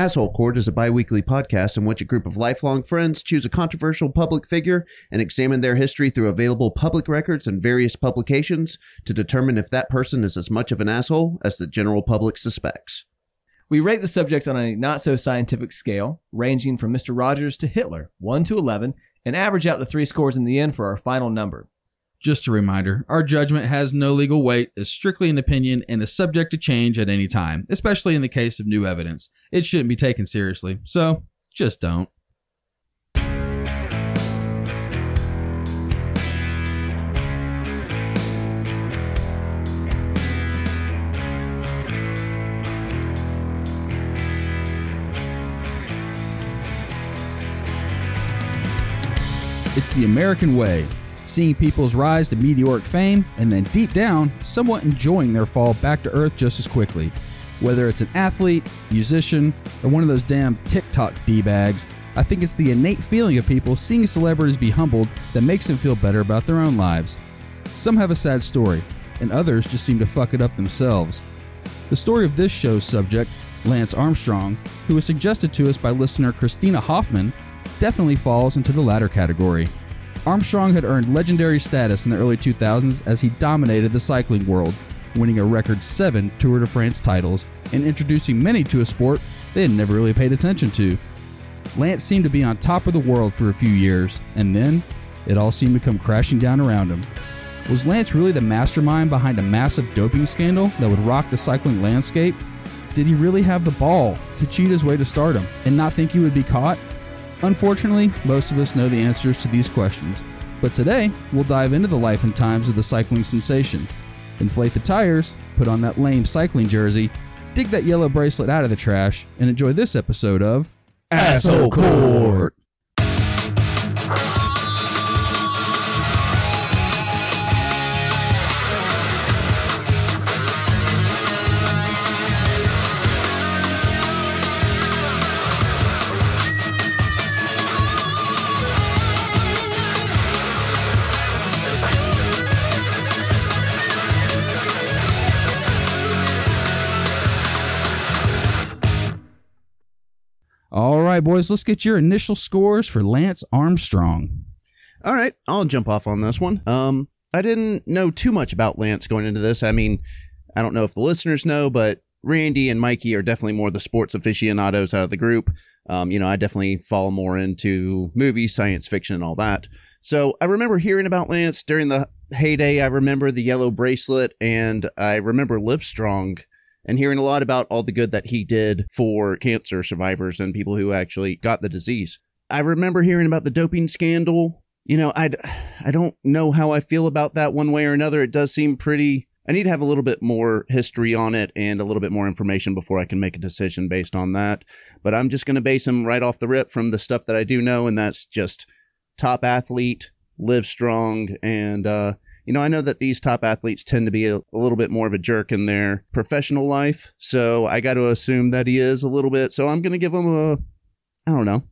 Asshole Court is a bi weekly podcast in which a group of lifelong friends choose a controversial public figure and examine their history through available public records and various publications to determine if that person is as much of an asshole as the general public suspects. We rate the subjects on a not so scientific scale, ranging from Mr. Rogers to Hitler, 1 to 11, and average out the three scores in the end for our final number. Just a reminder our judgment has no legal weight, is strictly an opinion, and is subject to change at any time, especially in the case of new evidence. It shouldn't be taken seriously, so just don't. It's the American way, seeing people's rise to meteoric fame and then deep down, somewhat enjoying their fall back to earth just as quickly. Whether it's an athlete, musician, or one of those damn TikTok D bags, I think it's the innate feeling of people seeing celebrities be humbled that makes them feel better about their own lives. Some have a sad story, and others just seem to fuck it up themselves. The story of this show's subject, Lance Armstrong, who was suggested to us by listener Christina Hoffman, definitely falls into the latter category. Armstrong had earned legendary status in the early 2000s as he dominated the cycling world, winning a record seven Tour de France titles and introducing many to a sport they had never really paid attention to. Lance seemed to be on top of the world for a few years, and then it all seemed to come crashing down around him. Was Lance really the mastermind behind a massive doping scandal that would rock the cycling landscape? Did he really have the ball to cheat his way to stardom and not think he would be caught? Unfortunately, most of us know the answers to these questions, but today we'll dive into the life and times of the cycling sensation. Inflate the tires, put on that lame cycling jersey, dig that yellow bracelet out of the trash, and enjoy this episode of Asshole Court! Right, boys, let's get your initial scores for Lance Armstrong. All right, I'll jump off on this one. Um, I didn't know too much about Lance going into this. I mean, I don't know if the listeners know, but Randy and Mikey are definitely more the sports aficionados out of the group. Um, you know, I definitely fall more into movies, science fiction, and all that. So I remember hearing about Lance during the heyday. I remember the yellow bracelet, and I remember Livestrong and hearing a lot about all the good that he did for cancer survivors and people who actually got the disease. I remember hearing about the doping scandal. You know, I I don't know how I feel about that one way or another. It does seem pretty. I need to have a little bit more history on it and a little bit more information before I can make a decision based on that. But I'm just going to base him right off the rip from the stuff that I do know, and that's just top athlete, live strong, and uh, you know, I know that these top athletes tend to be a, a, little bit more of a jerk in their professional life. So I got to assume that he is a little bit. So I'm going to give him a, I don't know,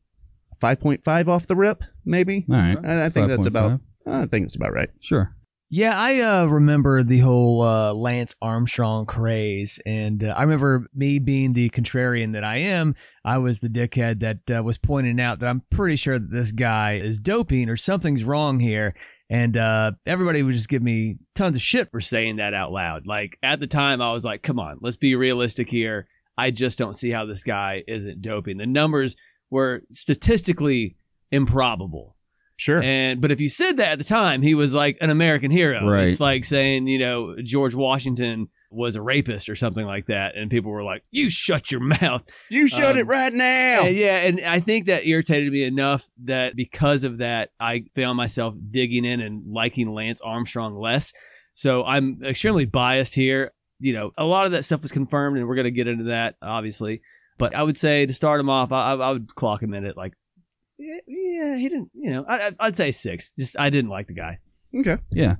5.5 off the rip, maybe. All right. I, I think 5.5. that's about, I think it's about right. Sure. Yeah, I uh, remember the whole uh, Lance Armstrong craze, and uh, I remember me being the contrarian that I am. I was the dickhead that uh, was pointing out that I'm pretty sure that this guy is doping or something's wrong here, and uh, everybody would just give me tons of shit for saying that out loud. Like at the time, I was like, "Come on, let's be realistic here. I just don't see how this guy isn't doping." The numbers were statistically improbable. Sure. And but if you said that at the time, he was like an American hero. Right. It's like saying, you know, George Washington was a rapist or something like that, and people were like, "You shut your mouth." you shut um, it right now. And yeah, and I think that irritated me enough that because of that, I found myself digging in and liking Lance Armstrong less. So I'm extremely biased here. You know, a lot of that stuff was confirmed, and we're going to get into that, obviously. But I would say to start him off, I, I would clock him in at like, yeah, yeah, he didn't, you know, I, I'd say six. Just I didn't like the guy. Okay. Yeah.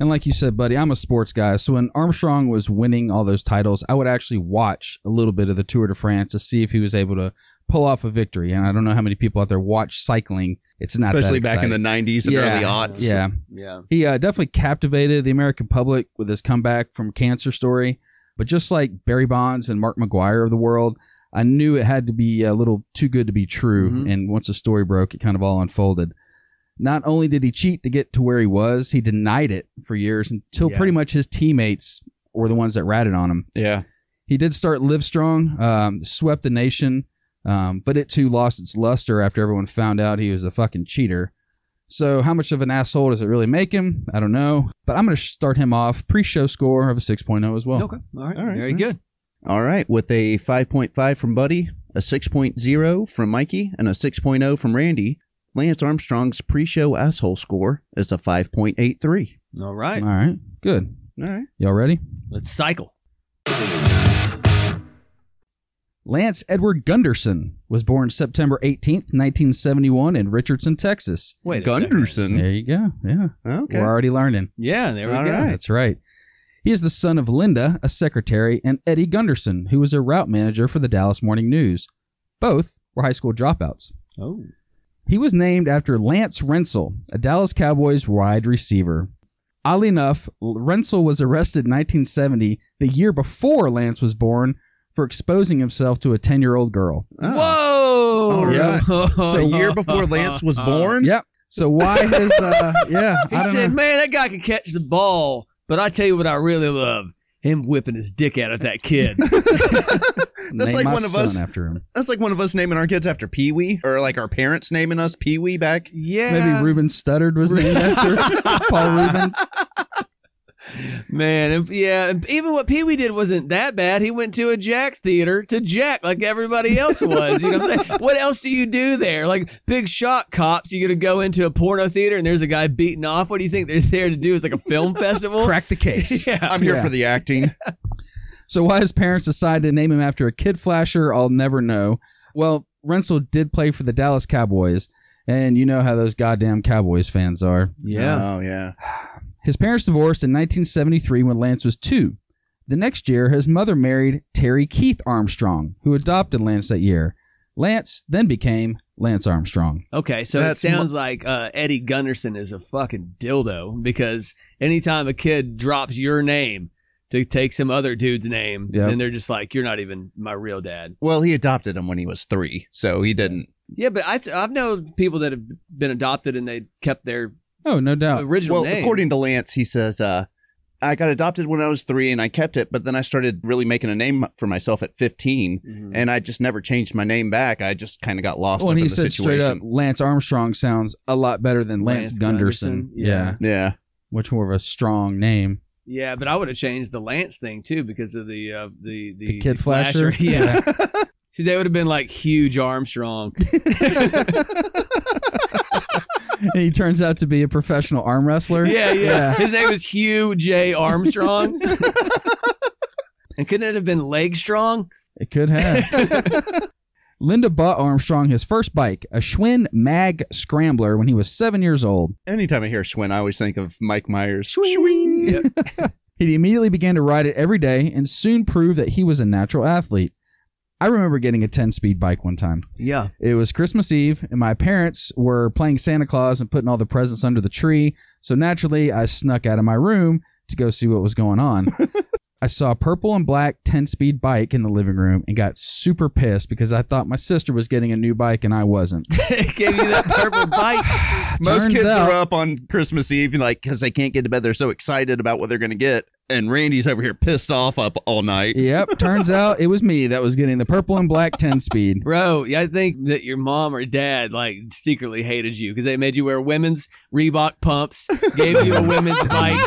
And like you said, buddy, I'm a sports guy. So when Armstrong was winning all those titles, I would actually watch a little bit of the Tour de France to see if he was able to pull off a victory. And I don't know how many people out there watch cycling. It's not Especially that back in the 90s and Yeah. early aughts. Yeah. Yeah. He uh, definitely captivated the American public with his comeback from cancer story. But just like Barry Bonds and Mark McGwire of the world, I knew it had to be a little too good to be true. Mhm. And once the story broke, it kind of all unfolded. Not only did he cheat to get to where he was, he denied it for years until Yeah. pretty much his teammates were the ones that ratted on him. Yeah. He did start Live Strong, um, swept the nation, um, but it too lost its luster after everyone found out he was a fucking cheater. So, how much of an asshole does it really make him? I don't know. But I'm going to start him off pre show score of a 6.0 as well. Okay. All right. All right. Very good. All right. With a 5.5 from Buddy, a 6.0 from Mikey, and a 6.0 from Randy, Lance Armstrong's pre show asshole score is a 5.83. All right. All right. Good. All right. Y'all ready? Let's cycle. Lance Edward Gunderson was born September 18th, 1971, in Richardson, Texas. Wait. a second. Gunderson. There you go. Yeah. Okay. We're already learning. Yeah. There we All go. right. That's right. He is the son of Linda, a secretary, and Eddie Gunderson, who was a route manager for the Dallas Morning News. Both were high school dropouts. Oh. He was named after Lance Rentzel, a Dallas Cowboys wide receiver. Oddly enough, Rentzel was arrested in 1970, the year before Lance was born, for exposing himself to a 10 year old girl. Oh. Whoa. All right. So So a year before Lance was born? Yep. So why his, uh, yeah, He I don't said, know. "Man, that guy can catch the ball." But I tell you what, I really love him whipping his dick out at that kid. That's Name like my one of us. after him. That's like one of us naming our kids after Pee Wee, or like our parents naming us Pee Wee back. yeah, Maybe Ruben Studdard was named after Paul Reubens. Man, yeah, even what Pee Wee did wasn't that bad. He went to a Jack's theater to Jack like everybody else was. You know what I'm saying? What else do you do there? Like big shot cops, you gonna go into a porno theater and there's a guy beating off. What do you think they're there to do? It's like a film festival. Crack the case. Yeah. I'm here Yeah. for the acting. So why his parents decided to name him after a kid flasher, I'll never know. Well, Rentzel did play for the Dallas Cowboys, and you know how those goddamn Cowboys fans are. Yeah. Oh yeah. His parents divorced in 1973 when Lance was two. The next year, his mother married Terry Keith Armstrong, who adopted Lance that year. Lance then became Lance Armstrong. Okay, so That's it sounds like uh, Eddie Gunderson is a fucking dildo because anytime a kid drops your name to take some other dude's name, Yep. then they're just like, "You're not even my real dad." Well, he adopted him when he was three, so he didn't. Yeah, but I, I've known people that have been adopted and they kept their Oh, no doubt. original Well, name. according to Lance, he says, uh, "I got adopted when I was three, and I kept it, but then I started really making a name for myself at 15, Mhm. and I just never changed my name back. I just kind of got lost Well, in and the he said situation." straight up, Lance Armstrong sounds a lot better than Lance, Lance Gunderson. Gunderson, Yeah. yeah. Yeah. Much more of a strong name. yeah, but I would have changed the Lance thing too because of the uh, the, the The kid flasher. Yeah, See, they would have been like huge Armstrong. and he turns out to be a professional arm wrestler. Yeah, yeah. Yeah. His name was Hugh J. Armstrong. and couldn't it have been Leg Strong? It could have. Linda bought Armstrong his first bike, a Schwinn Mag Scrambler, when he was seven years old. Anytime I hear Schwinn, I always think of Mike Myers. Swing. He immediately began to ride it every day and soon proved that he was a natural athlete. I remember getting a 10 speed bike one time. Yeah. It was Christmas Eve, and my parents were playing Santa Claus and putting all the presents under the tree. So naturally, I snuck out of my room to go see what was going on. I saw a purple and black 10 speed bike in the living room and got super pissed because I thought my sister was getting a new bike and I wasn't. it gave you that purple bike. Most Turns kids out- are up on Christmas Eve, like because they can't get to bed. They're so excited about what they're going to get, and Randy's over here pissed off up all night. Yep, turns out it was me that was getting the purple and black 10 speed. Bro, I think that your mom or dad like secretly hated you because they made you wear women's Reebok pumps, gave you a women's bike.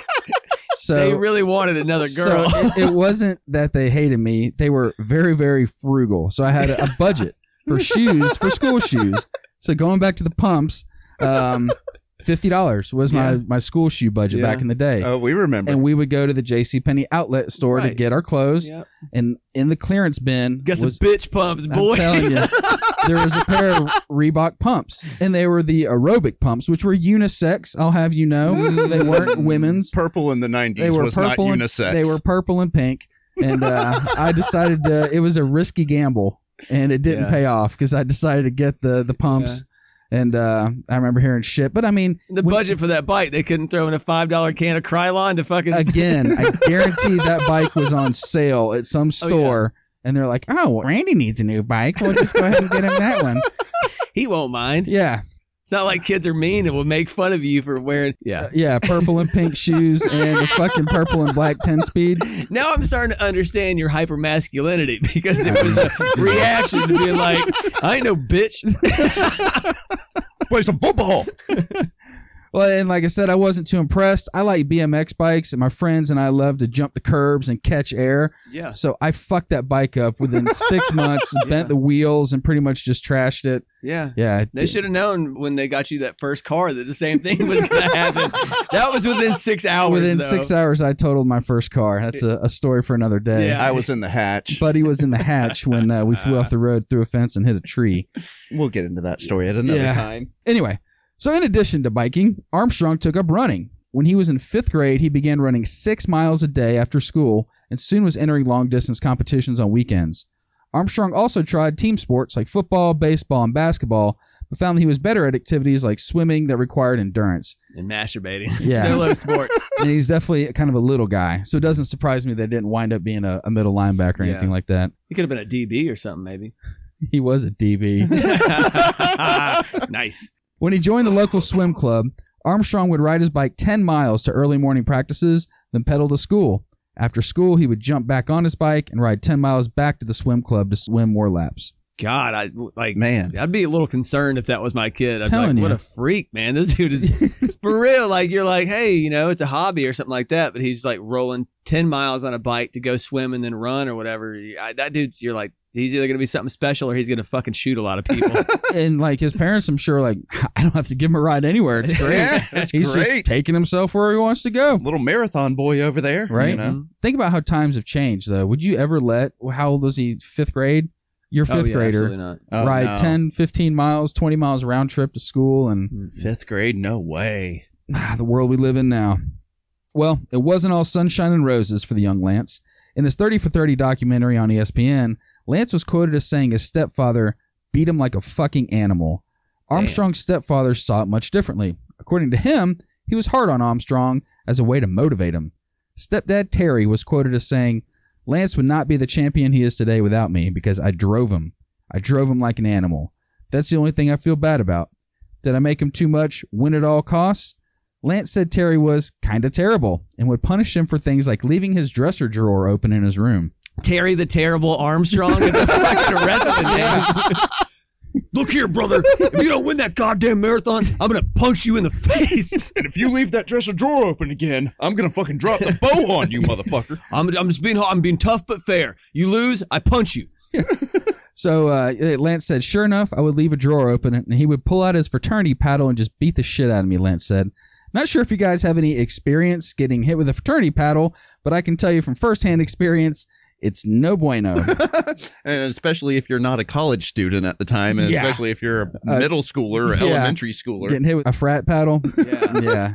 So they really wanted another girl. So it, it wasn't that they hated me. They were very, very frugal. So I had a, a budget for shoes, for school shoes. So going back to the pumps, um, fifty dollars was my Yeah. my school shoe budget Yeah. back in the day. Oh, we remember. And we would go to the J.C. Penney outlet store to Right. get our clothes, Yep. and in the clearance bin Got some was bitch pumps, I'm boy. telling you, there was a pair of Reebok pumps, and they were the aerobic pumps, which were unisex. I'll have you know, they weren't women's. Purple in the '90s They were was not purple. and, unisex. they were purple and pink, and uh, I decided to, it was a risky gamble, and it didn't Yeah. pay off because I decided to get the the pumps, and uh, I remember hearing shit. But I mean, the when- budget for that bike, they couldn't throw in a five dollar can of Krylon to fucking again, I guarantee that bike was on sale at some store and they're like, "Oh, Randy needs a new bike. We'll just go ahead and get him that one." He won't mind. Yeah, It's not like kids are mean and will make fun of you for wearing. Yeah. Uh, yeah, purple and pink shoes and a fucking purple and black ten speed. Now I'm starting to understand your hyper masculinity because it was a reaction to being like, I ain't no bitch. Play some football. Well, and like I said, I wasn't too impressed. I like BMX bikes, and my friends and I love to jump the curbs and catch air. Yeah. So I fucked that bike up within six months, bent the wheels, and pretty much just trashed it. Yeah. Yeah, They should have known when they got you that first car that the same thing was going to happen. that was within six hours. within though. six hours, I totaled my first car. That's a, a story for another day. Yeah. I was in the hatch. Buddy was in the hatch when uh, we flew off the road through a fence and hit a tree. We'll get into that story at another Yeah. time. Anyway, so in addition to biking, Armstrong took up running. When he was in fifth grade, he began running six miles a day after school and soon was entering long distance competitions on weekends. Armstrong also tried team sports like football, baseball, and basketball, but found that he was better at activities like swimming that required endurance. And masturbating. Yeah. Solo sports. And he's definitely kind of a little guy, so it doesn't surprise me that he didn't wind up being a, a middle linebacker or Yeah. anything like that. He could have been a DB or something, maybe. He was a DB. nice. When he joined the local swim club, Armstrong would ride his bike 10 miles to early morning practices, then pedal to school. After school, he would jump back on his bike and ride 10 miles back to the swim club to swim more laps. God, I like. Man. I'd be a little concerned if that was my kid. I'd be like, what you. a freak, man. This dude is for real. Like, you're like, hey, you know, it's a hobby or something like that, but he's like rolling 10 miles on a bike to go swim and then run or whatever. I, that dude's, you're like, he's either going to be something special or he's going to fucking shoot a lot of people. and like his parents, I'm sure, like, I don't have to give him a ride anywhere. It's great. Yeah, that's He's great. just taking himself where he wants to go. Little marathon boy over there. Right. You know? Mm-hmm. Think about how times have changed, though. Would you ever let, how old was he? Fifth grade? Your Oh, fifth yeah, grader absolutely not. Oh, ride no. 10, 15 miles, 20 miles round trip to school and Fifth grade? No way. Ah, the world we live in now. Well, it wasn't all sunshine and roses for the young Lance. In his 30 for 30 documentary on ESPN, Lance was quoted as saying his stepfather beat him like a fucking animal. Armstrong's stepfather saw it much differently. According to him, he was hard on Armstrong as a way to motivate him. Stepdad Terry was quoted as saying, Lance would not be the champion he is today without me because I drove him. I drove him like an animal. That's the only thing I feel bad about. Did I make him too much, win at all costs? Lance said Terry was kinda terrible and would punish him for things like leaving his dresser drawer open in his room. Terry the Terrible Armstrong and the rest of the name. Look here, brother. If you don't win that goddamn marathon, I'm gonna punch you in the face. And if you leave that dresser drawer open again, I'm gonna fucking drop the bow on you, motherfucker. I'm, I'm just being I'm being tough but fair. You lose, I punch you. So uh, Lance said, sure enough, I would leave a drawer open and he would pull out his fraternity paddle and just beat the shit out of me, Lance said. Not sure if you guys have any experience getting hit with a fraternity paddle, but I can tell you from firsthand experience, it's no bueno. and especially if you're not a college student at the time, and Yeah. especially if you're a uh, middle schooler or yeah. elementary schooler. Getting hit with a frat paddle. Yeah. yeah.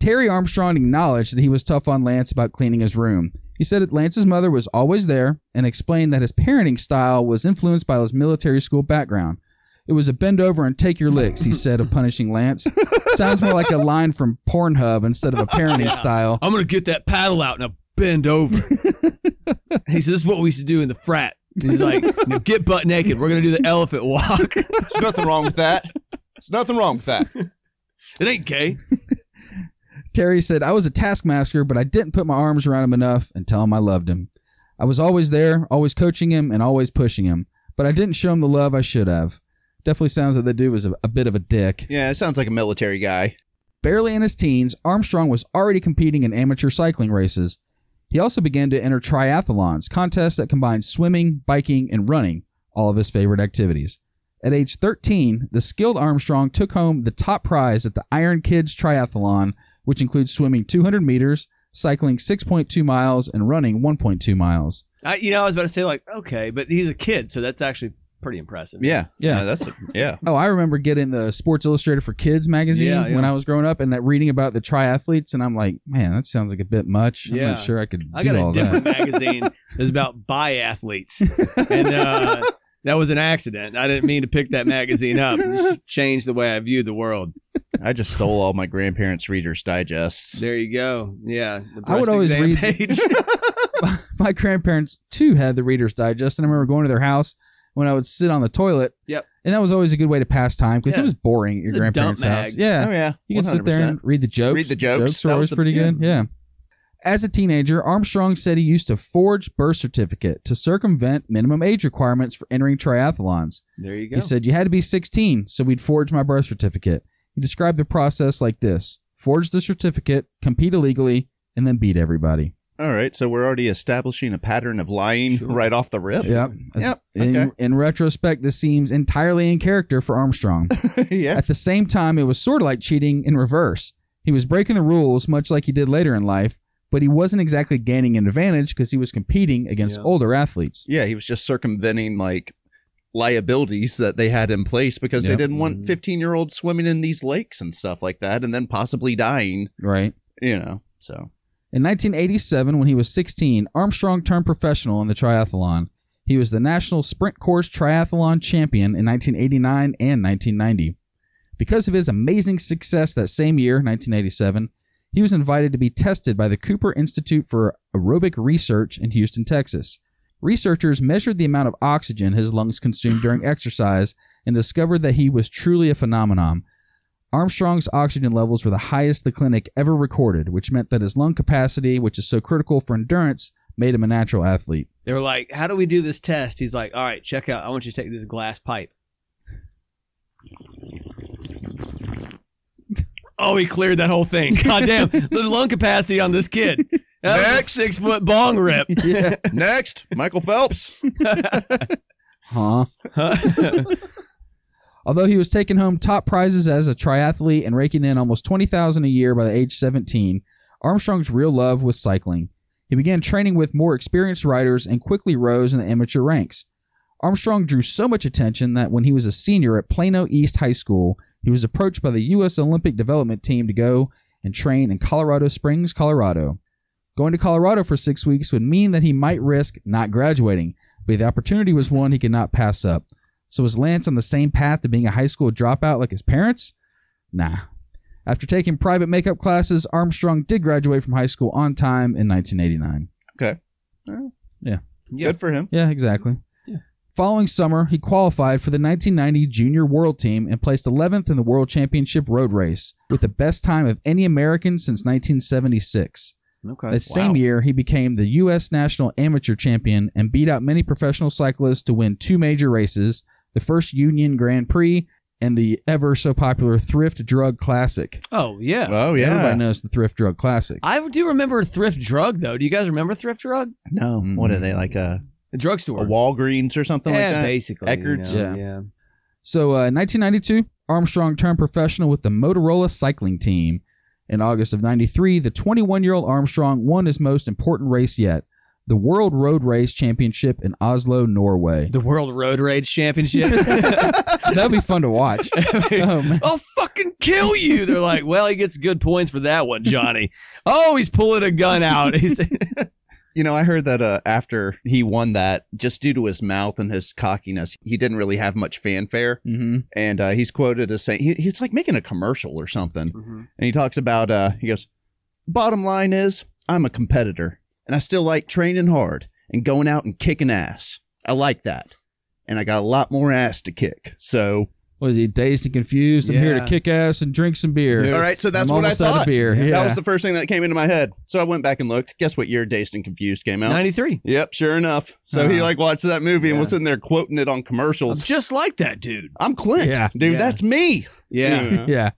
Terry Armstrong acknowledged that he was tough on Lance about cleaning his room. He said that Lance's mother was always there and explained that his parenting style was influenced by his military school background. It was a bend over and take your licks, he said of punishing Lance. Sounds more like a line from Pornhub instead of a parenting style. I'm gonna get that paddle out and I'll bend over. He says, This is what we used to do in the frat. He's like, you get butt naked. We're gonna do the elephant walk. There's nothing wrong with that. There's nothing wrong with that. it ain't gay. Terry said, I was a taskmaster, but I didn't put my arms around him enough and tell him I loved him. I was always there, always coaching him and always pushing him, but I didn't show him the love I should have. Definitely sounds like the dude was a, a bit of a dick. Yeah, it sounds like a military guy. Barely in his teens, Armstrong was already competing in amateur cycling races. He also began to enter triathlons, contests that combined swimming, biking, and running, all of his favorite activities. At age 13, the skilled Armstrong took home the top prize at the Iron Kids Triathlon, which includes swimming 200 meters, cycling 6.2 miles, and running 1.2 miles. I, you know, I was about to say like, okay, but he's a kid, so that's actually pretty impressive. Yeah, Yeah. that's yeah. Oh, I remember getting the Sports Illustrated for Kids magazine Yeah, yeah. when I was growing up and that reading about the triathletes, and I'm like, man, that sounds like a bit much. I'm Yeah. not sure I could I do got all a different that. magazine that's about biathletes, and uh, that was an accident. I didn't mean to pick that magazine up. It just changed the way I viewed the world. I just stole all my grandparents' Reader's Digests. There you go. Yeah, the I would breast always exam read- page. my grandparents too had the Reader's Digest, and I remember going to their house when I would sit on the toilet. Yep. And that was always a good way to pass time because Yeah. it was boring at It's your a dump grandparents' house. Yeah. Oh yeah, You can sit there 100%. and read the jokes. Read the jokes. Jokes were That always was the- pretty good. Yeah. As a teenager, Armstrong said he used to forge birth certificate to circumvent minimum age requirements for entering triathlons. There you go. He said you had to be 16, so we'd forge my birth certificate. He described the process like this: forge the certificate, compete illegally, and then beat everybody. All right, so we're already establishing a pattern of lying Sure. right off the rip. Yep. Yep, In, okay. in retrospect, this seems entirely in character for Armstrong. yeah. At the same time, it was sort of like cheating in reverse. He was breaking the rules, much like he did later in life, but he wasn't exactly gaining an advantage because he was competing against Yeah. older athletes. Yeah, he was just circumventing like liabilities that they had in place because Yep. they didn't want Mhm. 15 year olds swimming in these lakes and stuff like that and then possibly dying, Right. you know. So, In 1987, when he was 16, Armstrong turned professional in the triathlon. He was the national sprint course triathlon champion in 1989 and 1990. Because of his amazing success that same year, 1987, he was invited to be tested by the Cooper Institute for Aerobic Research in Houston, Texas. Researchers measured the amount of oxygen his lungs consumed during exercise and discovered that he was truly a phenomenon. Armstrong's oxygen levels were the highest the clinic ever recorded, which meant that his lung capacity, which is so critical for endurance, made him a natural athlete. They were like, "How do we do this test?" He's like, "All right, check out. I want you to take this glass pipe." Oh, he cleared that whole thing. God damn, the lung capacity on this kid. That was a Next. six foot bong rip. Yeah. next, Michael Phelps. huh? Although he was taking home top prizes as a triathlete and raking in almost 20,000 a year by the age 17, Armstrong's real love was cycling. He began training with more experienced riders and quickly rose in the amateur ranks. Armstrong drew so much attention that when he was a senior at Plano East High School, he was approached by the U.S. Olympic development team to go and train in Colorado Springs, Colorado. Going to Colorado for six weeks would mean that he might risk not graduating, but the opportunity was one he could not pass up. So was Lance on the same path to being a high school dropout like his parents? Nah. After taking private makeup classes, Armstrong did graduate from high school on time in 1989. Okay. Yeah. Good for him. Yeah, exactly. Yeah. Following summer, he qualified for the 1990 Junior World Team and placed 11th in the World Championship road race, with the best time of any American since 1976. Okay. That same year, he became the U.S. National Amateur Champion and beat out many professional cyclists to win two major races the first Union Grand Prix and the ever so popular Thrift Drug Classic. Oh yeah. Oh yeah. Everybody knows the Thrift Drug Classic. I do remember Thrift Drug though. Do you guys remember Thrift Drug? No, Mm. what are they like a, The a drugstore. Walgreens or something yeah, like that? basically. Eckerd's? You know, Yeah. yeah. So, uh, 1992, Armstrong turned professional with the Motorola cycling team. In August of 93, the 21 year old Armstrong won his most important race yet the World Road Race Championship in Oslo, Norway. The World Road Rage Championship. That'd be fun to watch. Oh, man. I'll fucking kill you. They're like, well, he gets good points for that one, Johnny. oh, he's pulling a gun out. He's You know, I heard that uh, after he won that, just due to his mouth and his cockiness, he didn't really have much fanfare. hmm And uh, he's quoted as saying, he, he's like making a commercial or something. And he talks about, uh, he goes, bottom line is, I'm a competitor and I still like training hard and going out and kicking ass. I like that. And I got a lot more ass to kick. So, What is he, dazed and confused? I'm here to kick ass and drink some beer. Yes. all right. So that's I'm what I almost out of thought. beer. Yeah. Yeah. That was the first thing that came into my head. So I went back and looked. Guess what year Dazed and Confused came out? 93. Yep, sure enough. So he Uh-huh. like watched that movie and was sitting there quoting it on I'm commercials. just like that dude. I'm Clint. Yeah. Dude, Yeah. that's me. Yeah. yeah.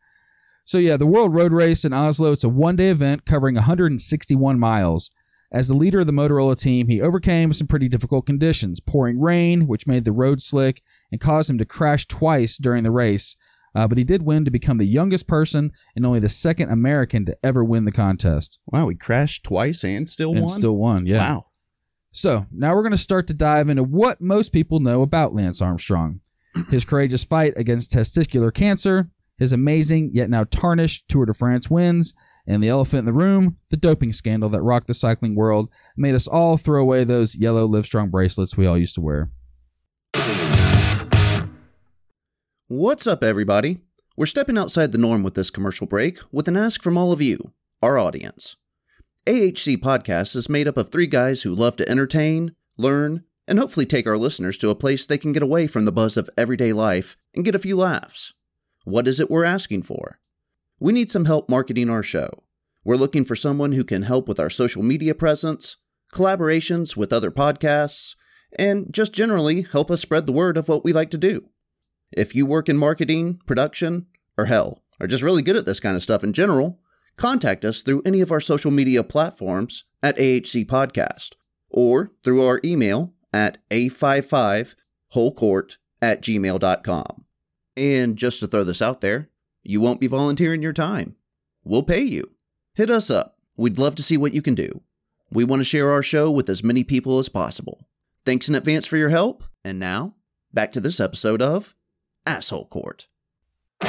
So yeah, the World Road Race in Oslo, it's a one-day event covering 161 miles. As the leader of the Motorola team, he overcame some pretty difficult conditions, pouring rain, which made the road slick and caused him to crash twice during the race. Uh, but he did win to become the youngest person and only the second American to ever win the contest, Wow, he crashed twice and still and won. still won. Yeah. Wow. So now we're going to start to dive into what most people know about Lance Armstrong his courageous fight against testicular cancer, his amazing yet now tarnished Tour de France wins, and the elephant in the room, the doping scandal that rocked the cycling world, made us all throw away those yellow Livestrong bracelets we all used to wear. What's up, everybody? We're stepping outside the norm with this commercial break with an ask from all of you, our audience. AHC Podcast is made up of three guys who love to entertain, learn, and hopefully take our listeners to a place they can get away from the buzz of everyday life and get a few laughs. What is it we're asking for? We need some help marketing our show. We're looking for someone who can help with our social media presence, collaborations with other podcasts, and just generally help us spread the word of what we like to do. If you work in marketing, production, or hell, are just really good at this kind of stuff in general, contact us through any of our social media platforms at AHC Podcast or through our email at a55wholecourt at gmail.com. And just to throw this out there, you won't be volunteering your time. We'll pay you. Hit us up. We'd love to see what you can do. We want to share our show with as many people as possible. Thanks in advance for your help. And now, back to this episode of Asshole Court. By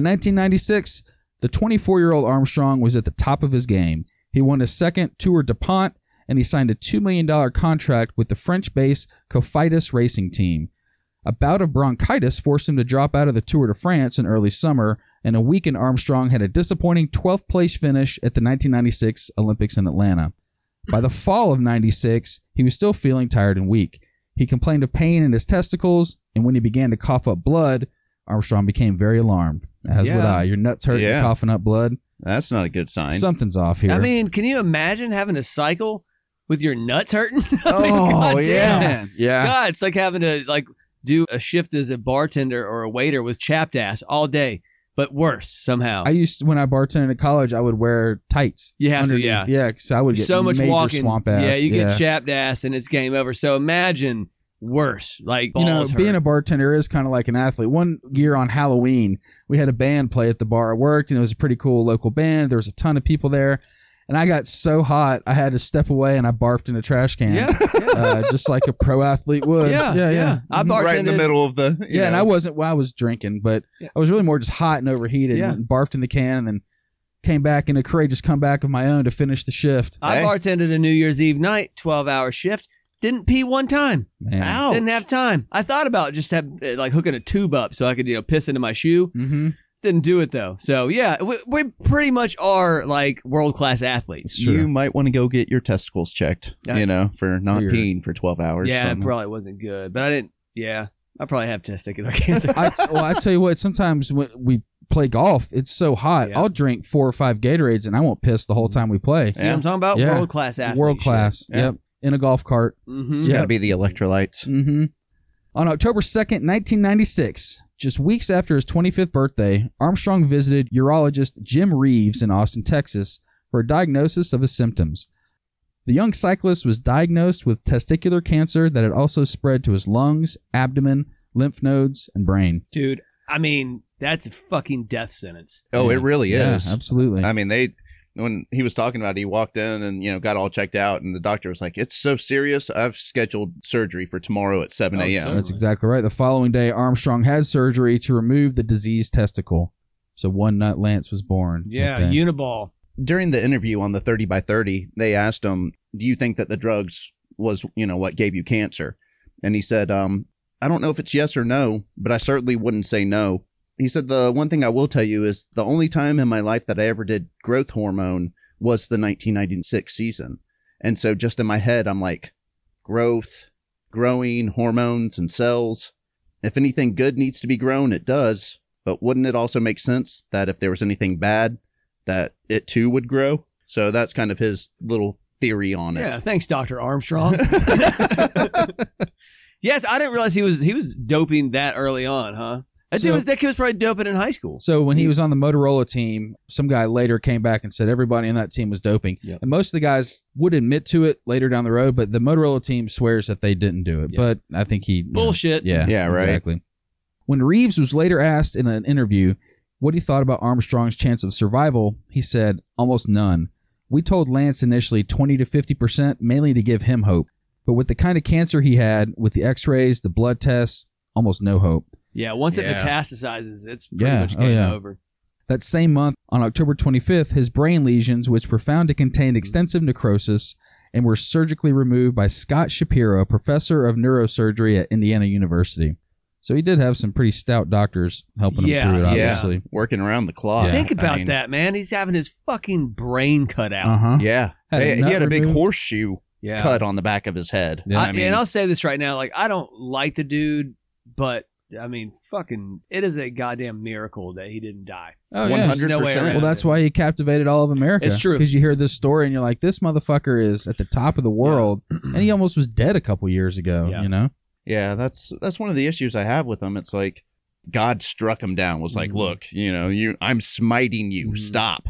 1996, the 24 year old Armstrong was at the top of his game. He won his second Tour DuPont and he signed a $2 million contract with the French based Cofidis racing team. A bout of bronchitis forced him to drop out of the Tour de France in early summer, and a weakened Armstrong had a disappointing 12th place finish at the 1996 Olympics in Atlanta. By the fall of 96, he was still feeling tired and weak. He complained of pain in his testicles, and when he began to cough up blood, Armstrong became very alarmed. As would I. Your nuts hurt, Yeah. you're coughing up blood. That's not a good sign. Something's off here. I mean, can you imagine having to cycle with your nuts hurting? I mean, Oh, goddamn. yeah. Man, yeah. God, it's like having to like do a shift as a bartender or a waiter with chapped ass all day, but worse somehow. I used to, when I bartended at college, I would wear tights. You have to, yeah. yeah, because I would get so much walking. swamp ass. Yeah, you yeah. get chapped ass and it's game over. So imagine worse. Like you know, being hurt. a bartender is kind of like an athlete. One year on Halloween, we had a band play at the bar I worked, and it was a pretty cool local band. There was a ton of people there, and I got so hot I had to step away and I barfed in a trash can, yeah, yeah. uh, just like a pro athlete would. Yeah, yeah, yeah. I Mhm. bartended right in the middle of the. you Yeah, and. I wasn't. Well, I was drinking, but Yeah. I was really more just hot and overheated. Yeah. and barfed in the can, and then came back in a courageous comeback of my own to finish the shift. I Hey. bartended a New Year's Eve night, twelve hour shift. Didn't pee one time. Man. Didn't have time. I thought about just have, uh, like hooking a tube up so I could you know piss into my shoe. Mm-hmm. Didn't do it though. So yeah, we, we pretty much are like world class athletes. Sure. You might want to go get your testicles checked. Yeah. You know, for not Your- peeing for twelve hours. Yeah, it probably wasn't good, but I didn't. Yeah, I probably have testicular cancer. I t- well, I tell you what. Sometimes when we play golf, it's so hot. Yeah. I'll drink four or five Gatorades, and I won't piss the whole time we play. See what I'm talking about? Yeah. World class athlete. World class. Yeah. Yep. In a golf cart. hmm It's Yeah. gotta be the electrolytes. Mm-hmm. On October 2nd, 1996, just weeks after his 25th birthday, Armstrong visited urologist Jim Reeves in Austin, Texas, for a diagnosis of his symptoms. The young cyclist was diagnosed with testicular cancer that had also spread to his lungs, abdomen, lymph nodes, and brain. Dude, I mean, that's a fucking death sentence. Oh, Yeah. it really Yeah, is. absolutely. I mean, they when he was talking about it, he walked in and you know got all checked out, and the doctor was like, "It's so serious. I've scheduled surgery for tomorrow at 7 a.m." so- That's exactly right. The following day, Armstrong had surgery to remove the diseased testicle. So one nut Lance was born. Yeah, that. Uniball. During the interview on the thirty by thirty, they asked him, "Do you think that the drugs was you know what gave you cancer?" And he said, "Um, I don't know if it's yes or no, but I certainly wouldn't say no." He said, "The one thing I will tell you is the only time in my life that I ever did growth hormone was the 1996 season, and so just in my head, I'm like, growth, growing hormones and cells. If anything good needs to be grown, it does. But wouldn't it also make sense that if there was anything bad, that it too would grow? So that's kind of his little theory on it. Yeah, thanks, Doctor Armstrong. yes, I didn't realize he was he was doping that early on, huh? That dude was that kid was probably doping in high school. So when he was on the Motorola team, some guy later came back and said everybody in that team was doping. Yep. And most of the guys would admit to it later down the road, but the Motorola team swears that they didn't do it. Yeah. But I think he you know, Bullshit. yeah, Yeah, right. Exactly. When Reeves was later asked in an interview what he thought about Armstrong's chance of survival, he said, almost none. We told Lance initially 20 to 50%, mainly to give him hope. But with the kind of cancer he had, with the x rays, the blood tests, almost no hope. Yeah, once it Yeah. metastasizes, it's pretty Yeah, much oh, game yeah. over. That same month, on October 25th, his brain lesions, which were found to contain extensive necrosis and were surgically removed by Scott Shapiro, a professor of neurosurgery at Indiana University. So he did have some pretty stout doctors helping Yeah, him through it, yeah. obviously. Working around the clock. Yeah. Think I about mean, that, man. He's having his fucking brain cut out. Uh huh. Yeah. Had a Hey, he nut had a big removed. horseshoe Yeah. cut on the back of his head. Yeah. I, I mean, and I'll say this right now, like I don't like the dude, but I mean, fucking, it is a goddamn miracle that he didn't die. Oh, yeah. 100%. There's no way around Well, that's it. why he captivated all of America. It's true. Because you hear this story and you're like, this motherfucker is at the top of the world. and he almost was dead a couple years ago, Yeah. you know? Yeah, that's that's one of the issues I have with him. It's like God struck him down. Was like, Mhm. look, you know, you, I'm smiting you. Mhm. Stop.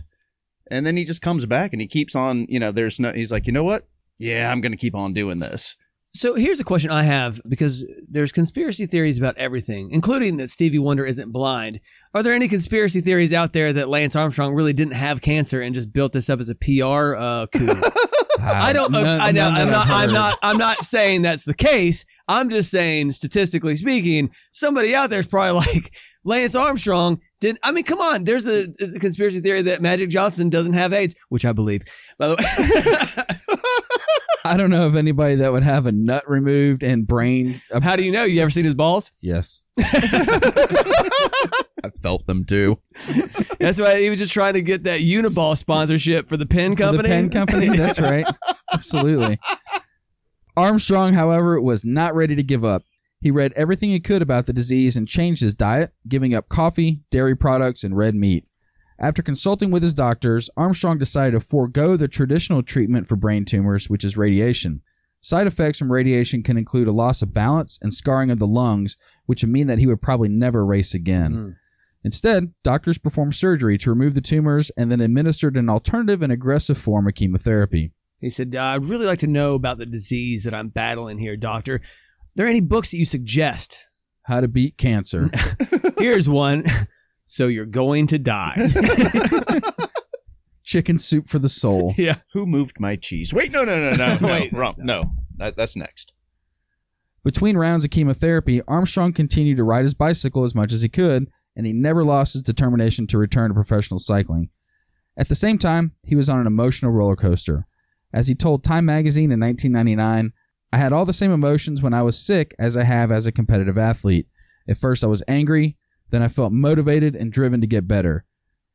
And then he just comes back and he keeps on. You know, there's no. He's like, you know what? Yeah, I'm gonna keep on doing this. So here's a question I have because there's conspiracy theories about everything, including that Stevie Wonder isn't blind. Are there any conspiracy theories out there that Lance Armstrong really didn't have cancer and just built this up as a PR uh, coup? I don't. I know. I'm not. I'm not. I'm not saying that's the case. I'm just saying, statistically speaking, somebody out there is probably like Lance Armstrong did. I mean, come on. There's a, a conspiracy theory that Magic Johnson doesn't have AIDS, which I believe. By the way, I don't know of anybody that would have a nut removed and brain. how do you know? You ever seen his balls? yes. I felt them too. That's why he was just trying to get that Uniball sponsorship for the pen company. The pen company. That's right. Absolutely. Armstrong, however, was not ready to give up. He read everything he could about the disease and changed his diet, giving up coffee, dairy products, and red meat. After consulting with his doctors, Armstrong decided to forego the traditional treatment for brain tumors, which is radiation. Side effects from radiation can include a loss of balance and scarring of the lungs, which would mean that he would probably never race again. Hmm. Instead, doctors performed surgery to remove the tumors and then administered an alternative and aggressive form of chemotherapy. He said, I'd really like to know about the disease that I'm battling here, doctor. Are there any books that you suggest? How to beat cancer. Here's one. So you're going to die. Chicken soup for the soul. yeah. Who moved my cheese? Wait, no, no, no, no, no, Wait, wrong. no. That, that's next. Between rounds of chemotherapy, Armstrong continued to ride his bicycle as much as he could, and he never lost his determination to return to professional cycling. At the same time, he was on an emotional roller coaster. As he told Time magazine in 1999, I had all the same emotions when I was sick as I have as a competitive athlete. At first, I was angry, then I felt motivated and driven to get better.